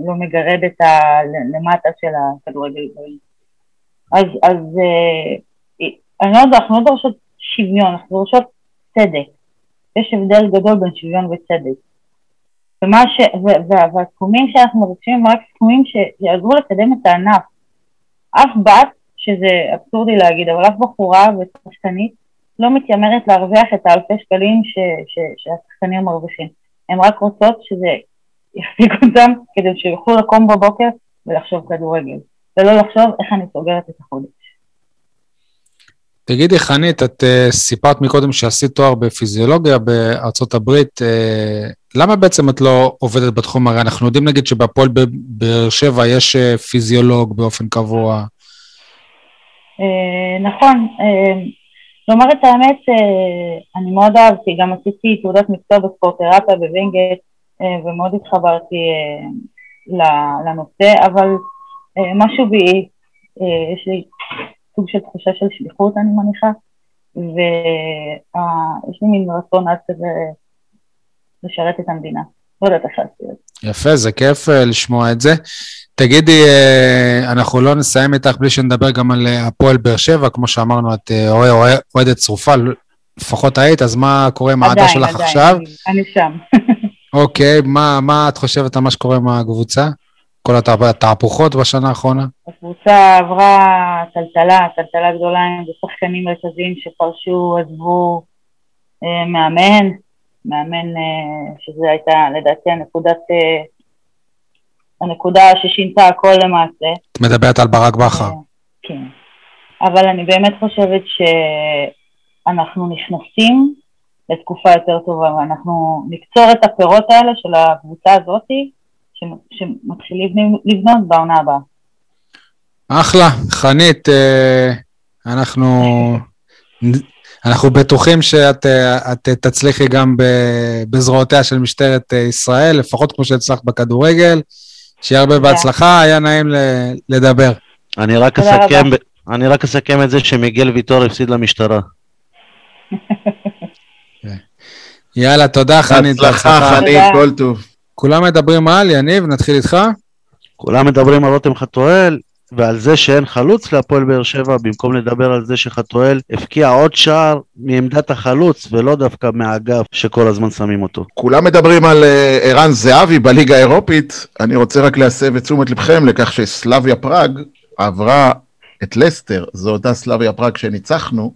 לא מגרד את הלמטה של הכדורגל גברים. אז, אז אה, אני לא יודעת, אנחנו לא דורשות שוויון, אנחנו דורשות צדק. יש הבדל גדול בין שוויון וצדק. ומה ש... והסכומים שאנחנו מבקשים הם רק סכומים שיעזרו לקדם את הענף. אף בת, שזה אבסורדי להגיד, אבל אף בחורה ושחקנית לא מתיימרת להרוויח את האלפי שקלים ש... ש... שהשחקנים מרוויחים. הן רק רוצות שזה יחזיק אותם כדי שיוכלו לקום בבוקר ולחשוב כדורגל, ולא לחשוב איך אני סוגרת את החודש. תגידי, חנית, את uh, סיפרת מקודם שעשית תואר בפיזיולוגיה בארצות הברית. Uh, למה בעצם את לא עובדת בתחום? הרי אנחנו יודעים נגיד שבפועל באר שבע יש uh, פיזיולוג באופן קבוע. Uh, נכון. Uh, לומר את האמת, uh, אני מאוד אהבתי, גם עשיתי תעודת מקצוע בספורטרפיה בווינגייט, uh, ומאוד התחברתי uh, לנושא, אבל uh, משהו בי, uh, יש לי סוג של תחושה של שליחות, אני מניחה, ויש לי מין רצון עד כזה לשרת את המדינה. לא יודעת איך לעשות את זה. יפה, זה כיף אה, לשמוע את זה. תגידי, אה, אנחנו לא נסיים איתך בלי שנדבר גם על אה, הפועל באר שבע, כמו שאמרנו, את אוהדת צרופה, לפחות היית, אז מה קורה עם האהדה שלך עדיין, עכשיו? עדיין, אני שם. אוקיי, מה, מה את חושבת על מה שקורה עם הקבוצה? כל התהפוכות בשנה האחרונה? הקבוצה עברה טלטלה, טלטלה גדולה עם שחקנים מרכזיים שפרשו, עזבו אה, מאמן, מאמן אה, שזה הייתה לדעתי הנקודת, אה, הנקודה ששינתה הכל למעשה. את מדברת על ברק בכר. אה, כן, אבל אני באמת חושבת שאנחנו נכנסים לתקופה יותר טובה ואנחנו נקצור את הפירות האלה של הקבוצה הזאתי שמתחילים לבנות בעונה הבאה. אחלה, חנית, אה, אנחנו, אנחנו בטוחים שאת את תצליחי גם בזרועותיה של משטרת ישראל, לפחות כמו שהצלחת בכדורגל. שיהיה הרבה בהצלחה, היה נעים לדבר. אני רק, אסכם, אני רק אסכם את זה שמיגל ויטור הפסיד למשטרה. יאללה, תודה חנית. בהצלחה, חנית, כל טוב. כולם מדברים על, יניב, נתחיל איתך. כולם מדברים על רותם חתואל ועל זה שאין חלוץ להפועל באר שבע, במקום לדבר על זה שחתואל הפקיע עוד שער מעמדת החלוץ ולא דווקא מהאגף שכל הזמן שמים אותו. כולם מדברים על אה, ערן זהבי בליגה האירופית, אני רוצה רק להסב את תשומת לבכם לכך שסלאביה פראג עברה את לסטר, זו אותה סלאביה פראג שניצחנו,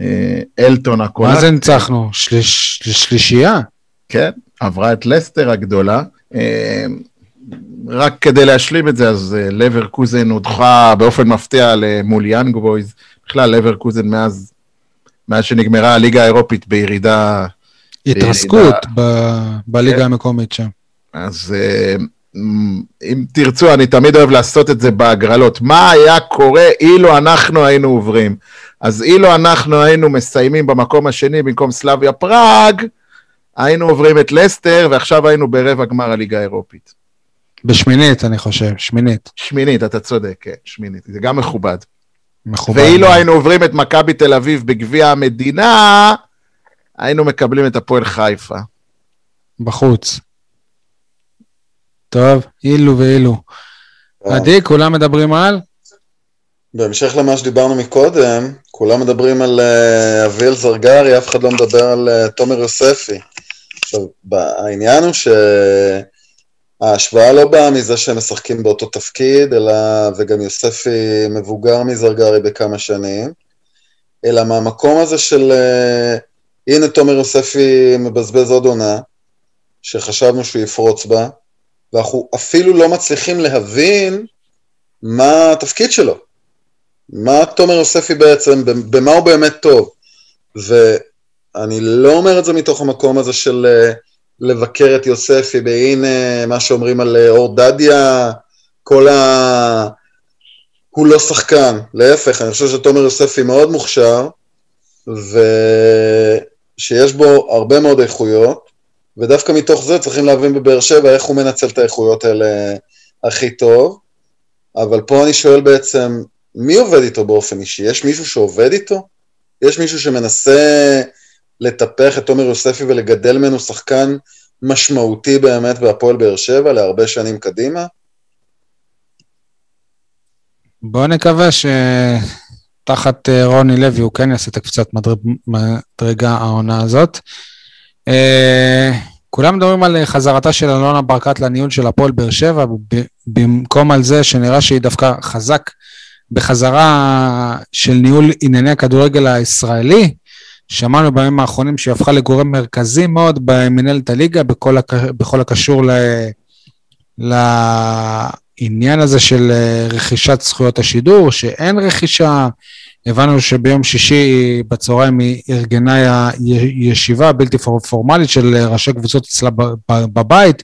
אה, אלטון הקולט. מה זה ניצחנו? שלישייה? כן, עברה את לסטר הגדולה. אה, רק כדי להשלים את זה, אז אה, לברקוזן הודחה באופן מפתיע מול יאנג בויז. בכלל, לברקוזן מאז, מאז שנגמרה הליגה האירופית בירידה... התרסקות בירידה... בליגה כן. המקומית שם. אז אה, אם תרצו, אני תמיד אוהב לעשות את זה בהגרלות. מה היה קורה אילו אנחנו היינו עוברים? אז אילו אנחנו היינו מסיימים במקום השני במקום סלאביה פראג, היינו עוברים את לסטר, ועכשיו היינו ברבע גמר הליגה האירופית. בשמינית, אני חושב, שמינית. שמינית, אתה צודק, כן, שמינית. זה גם מכובד. מכובד. ואילו היינו עוברים את מכבי תל אביב בגביע המדינה, היינו מקבלים את הפועל חיפה. בחוץ. טוב, אילו ואילו. עדי, כולם מדברים על? בהמשך למה שדיברנו מקודם, כולם מדברים על uh, אביאל זרגרי, אף אחד לא מדבר על uh, תומר יוספי. עכשיו, העניין הוא שההשוואה לא באה מזה שהם משחקים באותו תפקיד, אלא, וגם יוספי מבוגר מזרגרי בכמה שנים, אלא מהמקום הזה של, uh, הנה תומר יוספי מבזבז עוד עונה, שחשבנו שהוא יפרוץ בה, ואנחנו אפילו לא מצליחים להבין מה התפקיד שלו. מה תומר יוספי בעצם, במה הוא באמת טוב. ואני לא אומר את זה מתוך המקום הזה של אה, לבקר את יוספי, והנה מה שאומרים על אה, אור דדיה, כל ה... הוא לא שחקן, להפך, אני חושב שתומר יוספי מאוד מוכשר, ושיש בו הרבה מאוד איכויות, ודווקא מתוך זה צריכים להבין בבאר שבע איך הוא מנצל את האיכויות האלה הכי טוב. אבל פה אני שואל בעצם, מי עובד איתו באופן אישי? יש מישהו שעובד איתו? יש מישהו שמנסה לטפח את תומר יוספי ולגדל ממנו שחקן משמעותי באמת בהפועל באר שבע להרבה שנים קדימה? בואו נקווה שתחת אה, רוני לוי הוא כן יעשה את הקפיצת מדרגה העונה הזאת. אה, כולם מדברים על חזרתה של אלונה ברקת לניהול של הפועל באר שבע, במקום על זה שנראה שהיא דווקא חזק בחזרה של ניהול ענייני הכדורגל הישראלי. שמענו בימים האחרונים שהיא הפכה לגורם מרכזי מאוד במנהלת הליגה בכל, הק... בכל הקשור ל... לעניין הזה של אה, רכישת זכויות השידור, שאין רכישה. הבנו שביום שישי בצהריים היא ארגנה ישיבה בלתי פורמלית של ראשי קבוצות אצלה בבית,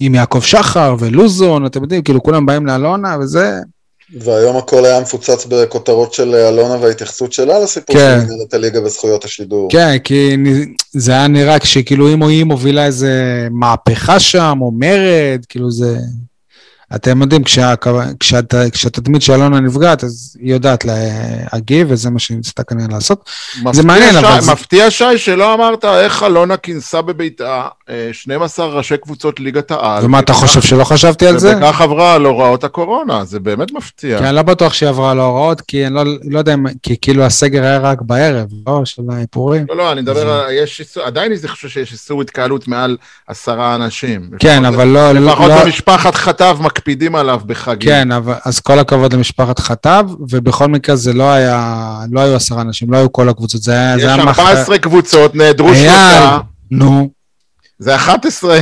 עם יעקב שחר ולוזון, אתם יודעים, כאילו כולם באים לאלונה וזה והיום הכל היה מפוצץ בכותרות של אלונה וההתייחסות שלה לסיפור כן. של מנהלת הליגה וזכויות השידור. כן, כי זה היה נראה כשכאילו אם היא מובילה איזה מהפכה שם, או מרד, כאילו זה... אתם יודעים, כשהתדמית של אלונה נפגעת, אז היא יודעת להגיב, וזה מה שהיא ניסתה כנראה לעשות. זה מעניין, אבל... מפתיע, שי, שלא אמרת איך אלונה כינסה בביתה 12 אה, ראשי קבוצות ליגת העל. ומה, אתה חושב שלא חשבתי על זה? וכך עברה על הוראות הקורונה, זה באמת מפתיע. כי אני לא בטוח שהיא עברה על ההוראות, כי אני לא, לא יודע אם... כי כאילו הסגר היה רק בערב, לא? של האיפורים. לא, לא, אני מדבר. יש איסור, עדיין אני חושב שיש איסור התקהלות מעל עשרה אנשים. כן, אבל לא... לפחות לא- במשפחת חטב מקפידים עליו בחגים. כן, אבל, אז כל הכבוד למשפחת חטב, ובכל מקרה זה לא היה, לא היו עשרה אנשים, לא היו כל הקבוצות, זה היה... יש 14 מח... קבוצות, נעדרו שלושה. נו. זה 11.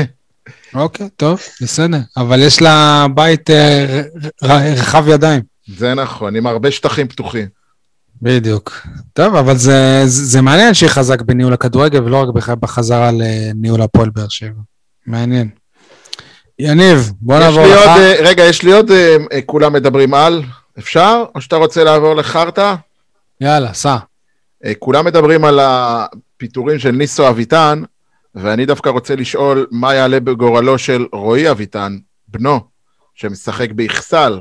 אוקיי, טוב, בסדר. אבל יש לה בית אה, רחב ידיים. זה נכון, עם הרבה שטחים פתוחים. בדיוק. טוב, אבל זה, זה, זה מעניין שהיא חזק בניהול הכדורגל, ולא רק בחזרה לניהול הפועל באר שבע. מעניין. יניב, בוא נעבור לך. עוד, אה, רגע, יש לי עוד, אה, אה, כולם מדברים על, אפשר? או שאתה רוצה לעבור לחרטא? יאללה, סע. כולם מדברים על הפיטורים של ניסו אביטן, ואני דווקא רוצה לשאול מה יעלה בגורלו של רועי אביטן, בנו, שמשחק באכסל.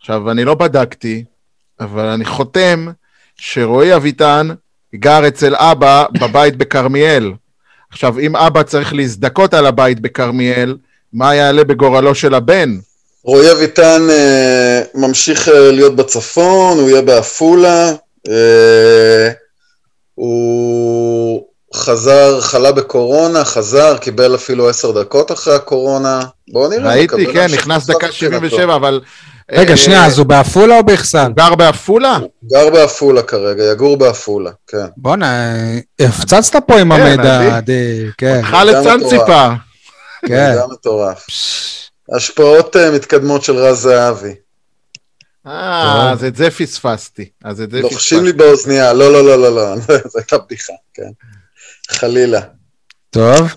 עכשיו, אני לא בדקתי, אבל אני חותם שרועי אביטן גר אצל אבא בבית בכרמיאל. עכשיו, אם אבא צריך להזדכות על הבית בכרמיאל, מה יעלה בגורלו של הבן? רועי אביטן אה, ממשיך אה, להיות בצפון, הוא יהיה בעפולה, אה, הוא חזר, חלה בקורונה, חזר, קיבל אפילו עשר דקות אחרי הקורונה. בואו נראה. ראיתי, כן, נכנס דקה 77, אבל... רגע, אה, שנייה, אז הוא בעפולה או? הוא גר בעפולה? גר בעפולה כרגע, יגור בעפולה, כן. בואנה, הפצצת פה עם כן, המידע, כן. אותך לצנציפה. כן. זה מטורף. השפעות אה, מתקדמות של רז זהבי. אה, אז את זה פספסתי. אז את זה פספסתי. לוחשים לי באוזנייה, לא, לא, לא, לא, לא, זו הייתה בדיחה, כן. חלילה. טוב,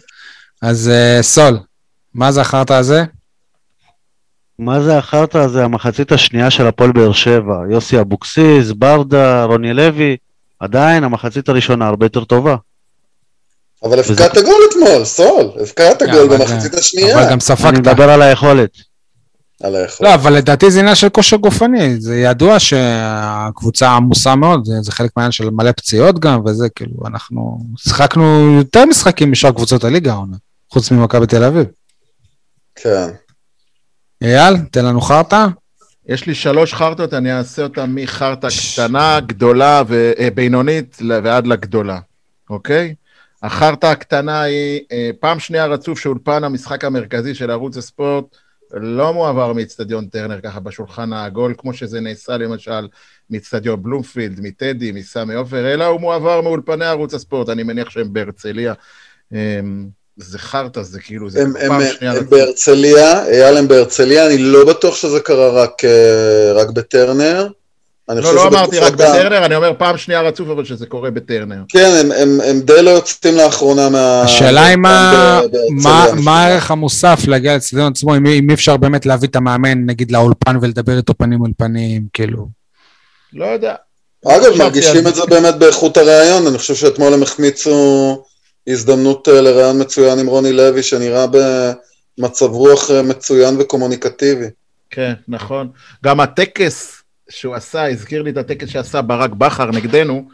אז אה, סול, מה זכרת על זה? מה זה החרטא הזה? המחצית השנייה של הפועל באר שבע. יוסי אבוקסיס, ברדה, רוני לוי. עדיין המחצית הראשונה הרבה יותר טובה. אבל הבקעת גול אתמול, סול, הבקעת גול במחצית השנייה. אבל גם ספגת. אני מדבר על היכולת. על היכולת. לא, אבל לדעתי זה עניין של כושר גופני, זה ידוע שהקבוצה עמוסה מאוד, זה, זה חלק מהעניין של מלא פציעות גם, וזה כאילו, אנחנו שיחקנו יותר משחקים משאר קבוצות הליגה העונה, חוץ ממכבי תל אביב. כן. אייל, תן לנו חרטא. יש לי שלוש חרטות, אני אעשה אותן מחרטא קטנה, גדולה ובינונית ועד לגדולה, אוקיי? החרטא הקטנה היא אה, פעם שנייה רצוף שאולפן המשחק המרכזי של ערוץ הספורט לא מועבר מאיצטדיון טרנר ככה בשולחן העגול, כמו שזה נעשה למשל מאיצטדיון בלומפילד, מטדי, מסמי עופר, אלא הוא מועבר מאולפני ערוץ הספורט, אני מניח שהם בהרצליה. אמ, זה חרטא, זה כאילו, זה הם, פעם הם, שנייה. הם בהרצליה, אייל הם בהרצליה, אני לא בטוח שזה קרה רק, אה, רק בטרנר. לא, לא אמרתי רק בטרנר, אני אומר פעם שנייה רצוף, אבל שזה קורה בטרנר. כן, הם, הם, הם די לא יוצאים לאחרונה מה... השאלה היא מה, מה, מה הערך המוסף להגיע לצדדיון עצמו, אם, אם אי אפשר באמת להביא את המאמן, נגיד, לאולפן ולדבר איתו פנים מול פנים, כאילו... לא יודע. אגב, מרגישים את זה באמת באיכות הראיון, אני חושב שאתמול הם החמיצו הזדמנות אה, לראיון מצוין עם רוני לוי, שנראה במצב רוח אה, מצוין וקומוניקטיבי. כן, נכון. גם הטקס שהוא עשה, הזכיר לי את הטקס שעשה ברק בכר נגדנו,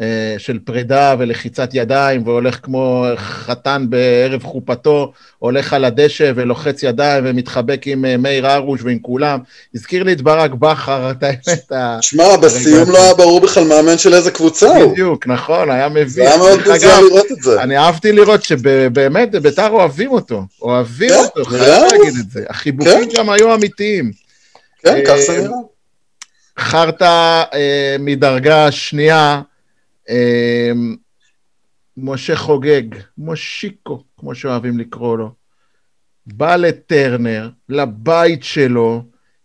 אה, של פרידה ולחיצת ידיים, והולך כמו חתן בערב חופתו, הולך על הדשא ולוחץ ידיים ומתחבק עם אה, מאיר הרוש ועם כולם. הזכיר לי את ברק בכר, את האמת. שמע, בסיום לא היה ברור בכלל מאמן של איזה קבוצה הוא. בדיוק, נכון, היה מביך. זה היה מאוד מוזר לראות את זה. אני אהבתי לראות שבאמת בית"ר אוהבים אותו, אוהבים כן, אותו, חייב. להגיד את זה. החיבוקים שם היו אמיתיים. כן, כך זה אה, נראה. חרטא אה, מדרגה שנייה, אה, משה חוגג, מושיקו, כמו שאוהבים לקרוא לו, בא לטרנר, לבית שלו,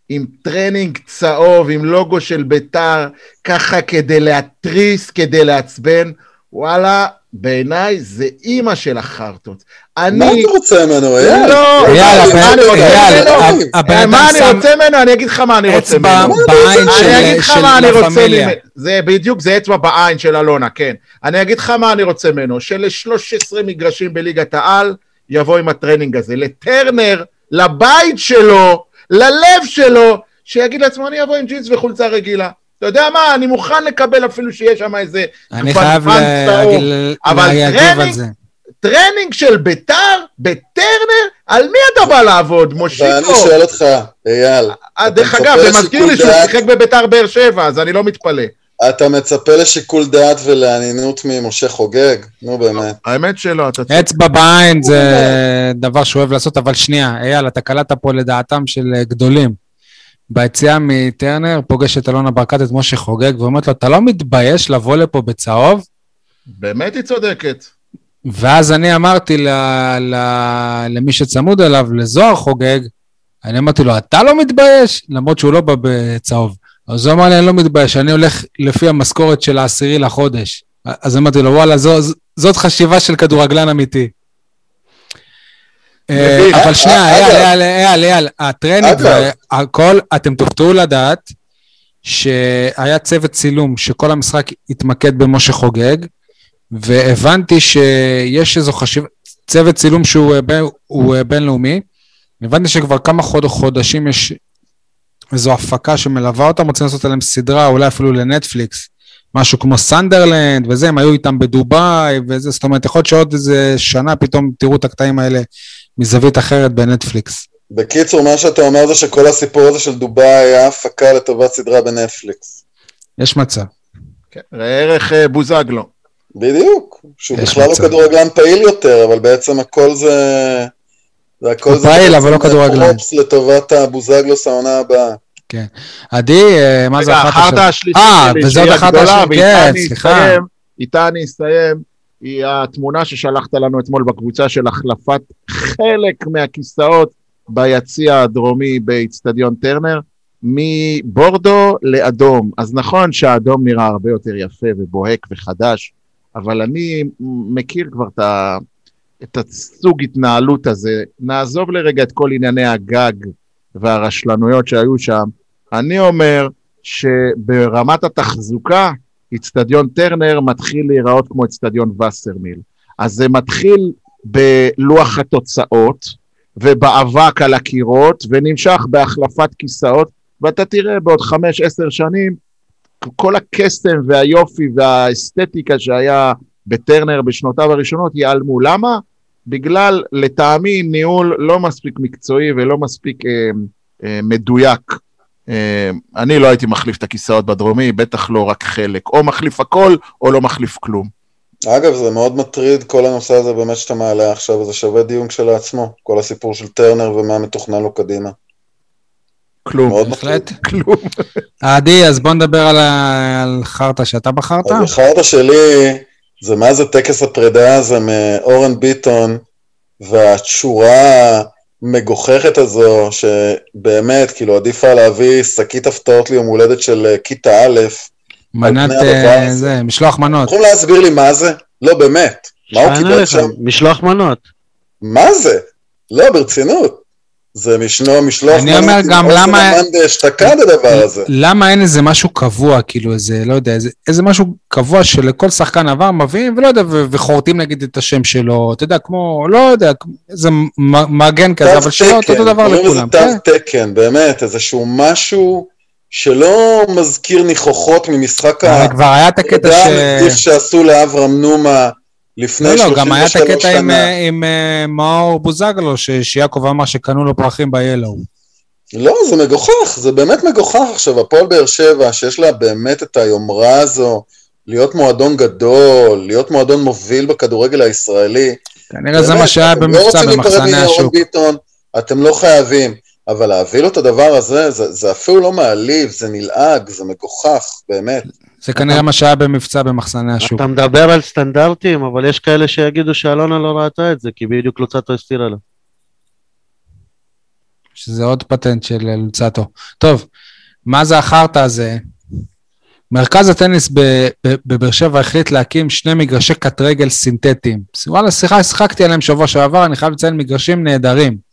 עם טרנינג צהוב, עם לוגו של ביתר, ככה כדי להתריס, כדי לעצבן, וואלה, בעיניי זה אימא של החרטות. מה אני... אתה רוצה ממנו, אייל? לא, אייל, מה אני רוצה ממנו? מה אני שם רוצה ממנו? אני אגיד לך מה אני רוצה אצבע ממנו. בעין אני של אגיד לך מה אני רוצה. ממנו. זה בדיוק, זה אצבע בעין של אלונה, כן. אני אגיד לך מה אני רוצה ממנו, של-13 מגרשים בליגת העל, יבוא עם הטרנינג הזה. לטרנר, לבית שלו, ללב שלו, שיגיד לעצמו, אני אבוא עם ג'ינס וחולצה רגילה. אתה יודע מה, אני מוכן לקבל אפילו שיש שם איזה אני חייב. להגיד- אבל להגיב טרנינג- על זה. טרנינג של ביתר, בטרנר, על מי אתה בא לעבוד, מושיקו? ואני שואל אותך, אייל, אה, אתה דרך אגב, זה מזכיר לי שהוא? שיחק בביתר באר שבע, אז אני לא מתפלא. אתה מצפה לשיקול דעת ולעניינות ממשה חוגג? נו באמת. האמת שלא, אתה צודק. אצבע בעין זה דבר שהוא אוהב לעשות, אבל שנייה, אייל, אתה קלטת פה לדעתם של אה, גדולים. ביציאה מטרנר פוגש את אלונה ברקת, את משה חוגג, ואומרת לו, אתה לא מתבייש לבוא לפה בצהוב? באמת היא צודקת. ואז אני אמרתי ל, ל, למי שצמוד אליו, לזוהר חוגג, אני אמרתי לו, אתה לא מתבייש? למרות שהוא לא בא בצהוב. אז הוא אמר לי, אני לא מתבייש, אני הולך לפי המשכורת של העשירי לחודש. אז אמרתי לו, וואלה, זו, זאת חשיבה של כדורגלן אמיתי. אה. אבל שנייה, אגב- אייל, אייל, אייל, אייל, הטרנינג. והכל, אתם תופתעו לדעת שהיה צוות צילום שכל המשחק התמקד במשה חוגג, והבנתי שיש איזו חשיבה, צוות צילום שהוא אה, בין- אה, בינלאומי, הבנתי שכבר כמה חוד, חודשים יש איזו הפקה שמלווה אותם, רוצים לעשות עליהם סדרה, אולי אפילו לנטפליקס, משהו כמו סנדרלנד וזה, הם היו איתם בדובאי וזה, זאת אומרת, יכול להיות שעוד איזה שנה פתאום תראו את הקטעים האלה מזווית אחרת בנטפליקס. בקיצור, מה שאתה אומר זה שכל הסיפור הזה של דובאי היה הפקה לטובת סדרה בנטפליקס. יש מצב. כן, ראה ערך אה, בוזגלו. בדיוק. שהוא יש בכלל לא מצב. כדורגלן פעיל יותר, אבל בעצם הכל זה... זה הכל זה... פעיל, אבל לא כדורגלן. פרופס לטובת הבוזגלוס העונה הבאה. עדי, אה, מה זה אחת? השלישית אה, וזאת אחת ואיתה כן, סליחה. איתה אני אסיים, היא התמונה ששלחת לנו אתמול בקבוצה של החלפת חלק מהכיסאות ביציע הדרומי באיצטדיון טרנר, מבורדו לאדום. אז נכון שהאדום נראה הרבה יותר יפה ובוהק וחדש, אבל אני מכיר כבר את, ה... את הסוג התנהלות הזה. נעזוב לרגע את כל ענייני הגג והרשלנויות שהיו שם. אני אומר שברמת התחזוקה, איצטדיון טרנר מתחיל להיראות כמו איצטדיון וסרמיל. אז זה מתחיל בלוח התוצאות ובאבק על הקירות, ונמשך בהחלפת כיסאות, ואתה תראה בעוד חמש, עשר שנים, כל הקסם והיופי והאסתטיקה שהיה בטרנר בשנותיו הראשונות ייעלמו. למה? בגלל, לטעמי, ניהול לא מספיק מקצועי ולא מספיק אה, אה, מדויק. אה, אני לא הייתי מחליף את הכיסאות בדרומי, בטח לא רק חלק. או מחליף הכל, או לא מחליף כלום. אגב, זה מאוד מטריד, כל הנושא הזה באמת שאתה מעלה עכשיו, זה שווה דיון כשלעצמו. כל הסיפור של טרנר ומה מתוכנן לו קדימה. כלום. בהחלט. כלום. עדי, אז בוא נדבר על ה- על חרטא שאתה בחרת. אז החרטא שלי, זה מה זה טקס הפרידה הזה מאורן ביטון, והתשורה המגוחכת הזו, שבאמת, כאילו, עדיף היה להביא שקית הפתעות ליום הולדת של אה, כיתה א', מנת, אה. זה, משלוח מנות. יכולים להסביר לי מה זה? לא, באמת. מה הוא קיבל שם? משלוח מנות. מה זה? לא, ברצינות. זה משנו, משלוח אני אומר גם למה- המן דאשתקד הדבר הזה. למה אין איזה משהו קבוע, כאילו איזה, לא יודע, איזה, איזה משהו קבוע שלכל שחקן עבר מביאים, ולא יודע, ו- וחורטים נגיד את השם שלו, אתה יודע, כמו, לא יודע, איזה מגן כזה, אבל שלא תו אותו דבר לכולם. תו כן. תקן, באמת, איזשהו משהו שלא מזכיר ניחוחות ממשחק הרי כבר היה את הקטע ש... שעשו לאברהם נומה לפני לא, 33 לא. גם היה את הקטע עם, אה, עם אה, מאור בוזגלו, ש- שיעקב אמר שקנו לו פרחים ב-Yellow. לא, זה מגוחך, זה באמת מגוחך עכשיו, הפועל באר שבע, שיש לה באמת את היומרה הזו, להיות מועדון גדול, להיות מועדון מוביל בכדורגל הישראלי. כנראה זה מה שהיה לא במבצע להיפרד במחסני השוק. ביטון, אתם לא חייבים, אבל להביא לו את הדבר הזה, זה, זה אפילו לא מעליב, זה נלעג, זה מגוחך, באמת. זה כנראה מה שהיה במבצע במחסני השוק. אתה מדבר על סטנדרטים, אבל יש כאלה שיגידו שאלונה לא ראתה את זה, כי בדיוק לוצטו הסתירה לה. שזה עוד פטנט של לוצטו. טוב, מה זה החרטא הזה? מרכז הטניס בבאר שבע החליט להקים שני מגרשי קט רגל סינתטיים. וואלה, סליחה, שיחקתי עליהם שבוע שעבר, אני חייב לציין מגרשים נהדרים.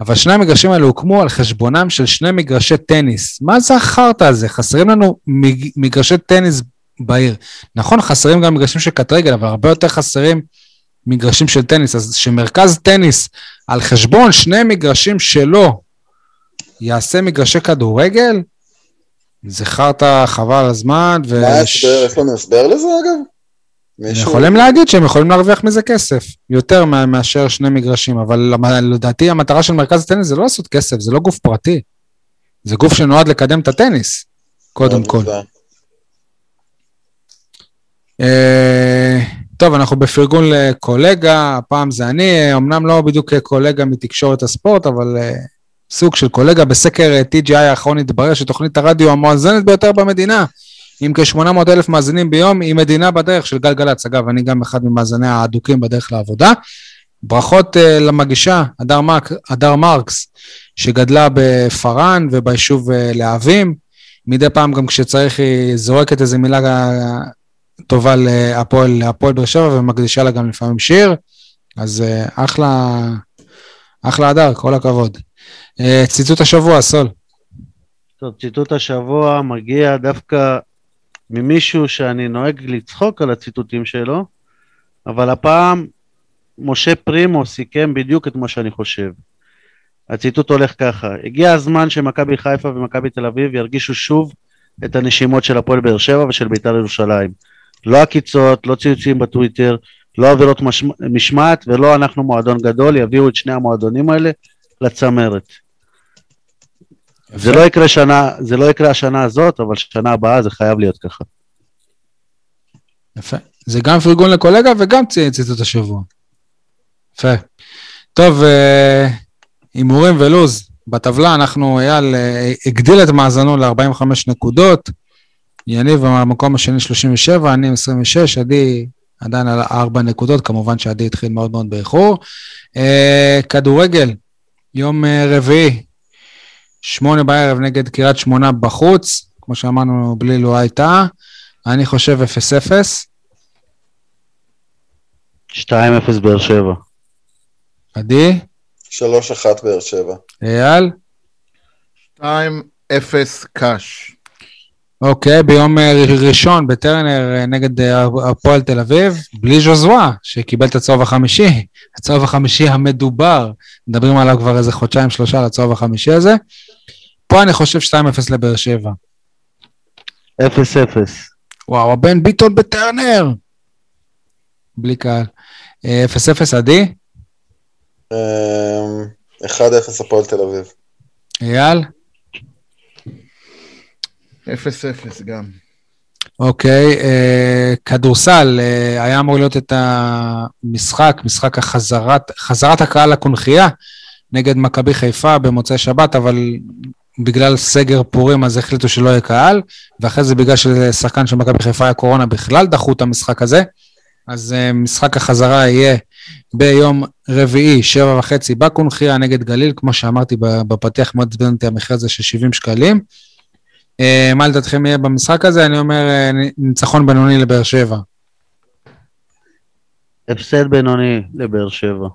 אבל שני המגרשים האלה הוקמו על חשבונם של שני מגרשי טניס. מה זה החרטא הזה? חסרים לנו מג- מגרשי טניס בעיר. נכון, חסרים גם מגרשים של קט רגל, אבל הרבה יותר חסרים מגרשים של טניס. אז שמרכז טניס על חשבון שני מגרשים שלו יעשה מגרשי כדורגל, זה חרטא חבל הזמן, ו... מה ההסבר, יש לנו הסבר לזה אגב? מישהו- יכולים להגיד שהם יכולים להרוויח מזה כסף, יותר מאשר שני מגרשים, אבל לדעתי המטרה של מרכז הטניס זה לא לעשות כסף, זה לא גוף פרטי. זה גוף שנועד לקדם את הטניס, קודם מאוד כל. אה, טוב, אנחנו בפרגון לקולגה, הפעם זה אני, אמנם לא בדיוק קולגה מתקשורת הספורט, אבל אה, סוג של קולגה. בסקר אה, TGI האחרון התברר שתוכנית הרדיו המואזנת ביותר במדינה, עם כ-800 אלף מאזינים ביום, היא מדינה בדרך של גלגלצ. אגב, אני גם אחד ממאזיניה האדוקים בדרך לעבודה. ברכות אה, למגישה, הדר, מק, הדר מרקס, שגדלה בפארן וביישוב אה, להבים. מדי פעם גם כשצריך היא זורקת איזה מילה אה, טובה להפועל, להפועל באר שבע ומקדישה לה גם לפעמים שיר. אז אה, אחלה, אחלה הדר, כל הכבוד. אה, ציטוט השבוע, סול. טוב, ציטוט השבוע מגיע דווקא ממישהו שאני נוהג לצחוק על הציטוטים שלו, אבל הפעם משה פרימו סיכם בדיוק את מה שאני חושב. הציטוט הולך ככה, הגיע הזמן שמכבי חיפה ומכבי תל אביב ירגישו שוב את הנשימות של הפועל באר שבע ושל בית"ר ירושלים. לא עקיצות, לא ציוצים בטוויטר, לא עבירות מש... משמעת ולא אנחנו מועדון גדול, יביאו את שני המועדונים האלה לצמרת. זה לא יקרה שנה, זה לא יקרה השנה הזאת, אבל שנה הבאה זה חייב להיות ככה. יפה. זה גם פרגון לקולגה וגם צי- ציטוט השבוע. יפה. טוב, אה, הימורים ולוז. בטבלה אנחנו, אייל אה, הגדיל את מאזנו ל-45 נקודות. יניב במקום השני 37, אני עם 26, עדי עדיין על 4 נקודות, כמובן שעדי התחיל מאוד מאוד באיחור. אה, כדורגל, יום אה, רביעי, שמונה בערב נגד קריית שמונה בחוץ, כמו שאמרנו, בלי לא הייתה. אני חושב 0-0. 2-0 באר שבע. עדי, 3-1 באר שבע. אייל, 2-0 קאש. אוקיי, ביום אה, ראשון בטרנר אה, נגד אה, הפועל תל אביב, בלי ז'וזווה, שקיבל את הצהוב החמישי, הצהוב החמישי המדובר, מדברים עליו כבר איזה חודשיים שלושה לצהוב החמישי הזה. פה אני חושב 2-0 לבאר שבע. 0-0. וואו, הבן ביטון בטרנר! בלי קהל. אה, 0-0 עדי, אמ, 1-0 הפועל תל אביב. אייל, 0-0 גם. אוקיי, אה, כדורסל, אה, היה אמור להיות את המשחק, משחק החזרת, חזרת הקהל לקונכייה נגד מכבי חיפה במוצאי שבת, אבל בגלל סגר פורים אז החליטו שלא יהיה קהל, ואחרי זה בגלל ששחקן של מכבי חיפה היה קורונה בכלל דחו את המשחק הזה, אז אה, משחק החזרה יהיה ביום רביעי, שבע וחצי, בקונכייה נגד גליל, כמו שאמרתי בפתיח, מאוד עצבן אותי המחיר הזה של 70 שקלים. אה, מה לדעתכם יהיה במשחק הזה? אני אומר אה, ניצחון בינוני לבאר שבע. הפסד בינוני לבאר שבע.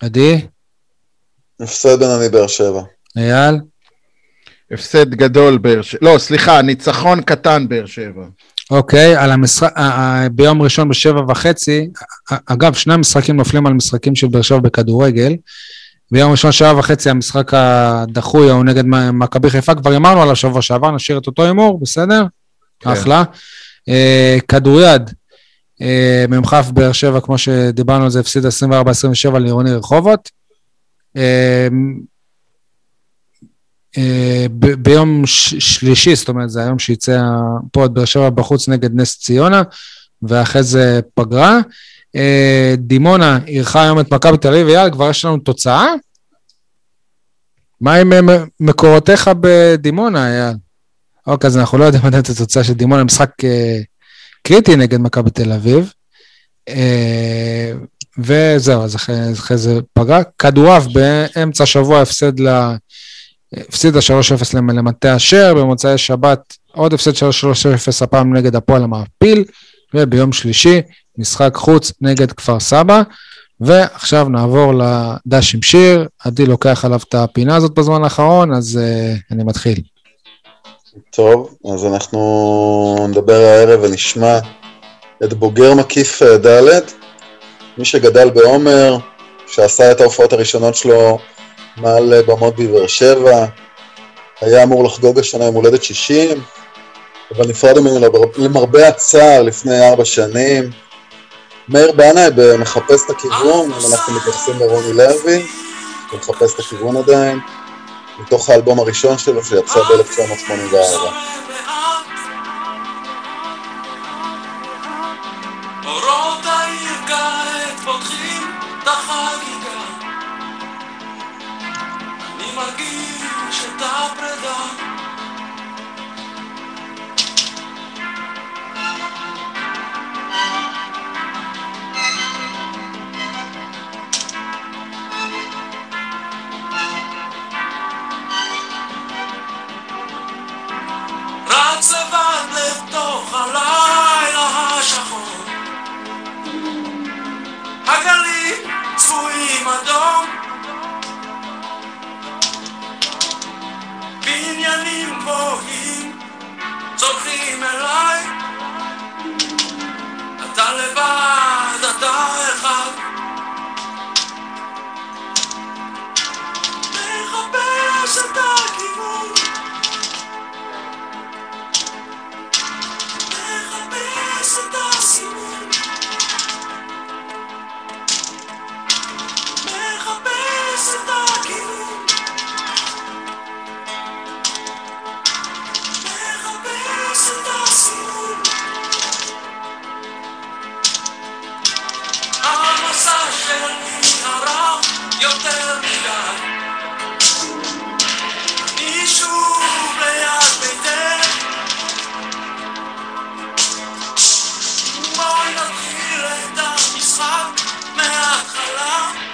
עדי? הפסד בינוני באר שבע. אייל? הפסד גדול באר שבע. לא, סליחה, ניצחון קטן באר שבע. אוקיי, על המשחק, אה, אה, ביום ראשון בשבע וחצי, אה, אגב, שני המשחקים נופלים על משחקים של באר שבע בכדורגל. ביום ראשון שעה וחצי המשחק הדחוי הוא נגד מכבי חיפה, כבר אמרנו עליו שבוע שעבר, נשאיר את אותו הימור, בסדר? כן. אחלה. אה, כדוריד, אה, מ"כ באר שבע, כמו שדיברנו על זה, הפסיד 24-27 לעירוני רחובות. אה, ב- ביום ש- שלישי, זאת אומרת, זה היום שיצא פה את באר שבע בחוץ נגד נס ציונה, ואחרי זה פגרה. אה, דימונה אירחה היום את מכבי תל אביב, אייל, כבר יש לנו תוצאה? מה עם אה, מקורותיך בדימונה, אייל? אוקיי, אז אנחנו לא יודעים עדיין את התוצאה של דימונה, משחק אה, קריטי נגד מכבי תל אביב. אה, וזהו, אז אחרי, אחרי זה פגרה. כדורעף באמצע השבוע הפסד ל... הפסידה 3-0 למ- למטה אשר, במוצאי שבת עוד הפסד 3-3-0 הפעם נגד הפועל המעפיל, וביום שלישי משחק חוץ נגד כפר סבא. ועכשיו נעבור לדש עם שיר, עדי לוקח עליו את הפינה הזאת בזמן האחרון, אז uh, אני מתחיל. טוב, אז אנחנו נדבר הערב ונשמע את בוגר מקיף אה, ד', מי שגדל בעומר, שעשה את ההופעות הראשונות שלו מעל אה, במות בבאר שבע, היה אמור לחגוג השנה יום הולדת 60, אבל נפרד ממנו למרבה הצער לפני ארבע שנים. מאיר בנאי במחפש את הכיוון, אם אנחנו מתייחסים לרוני לוי, הוא מחפש את הכיוון עדיין, מתוך האלבום הראשון שלו שיצא ב-1984. אורות רץ לבד לתוך הלילה השחור. הגלים צבועים אדום בניינים גבוהים צורכים אליי. אתה לבד, יותר מדי. אני שוב ליד ביתך. בואי נתחיל את המשחק מההתחלה.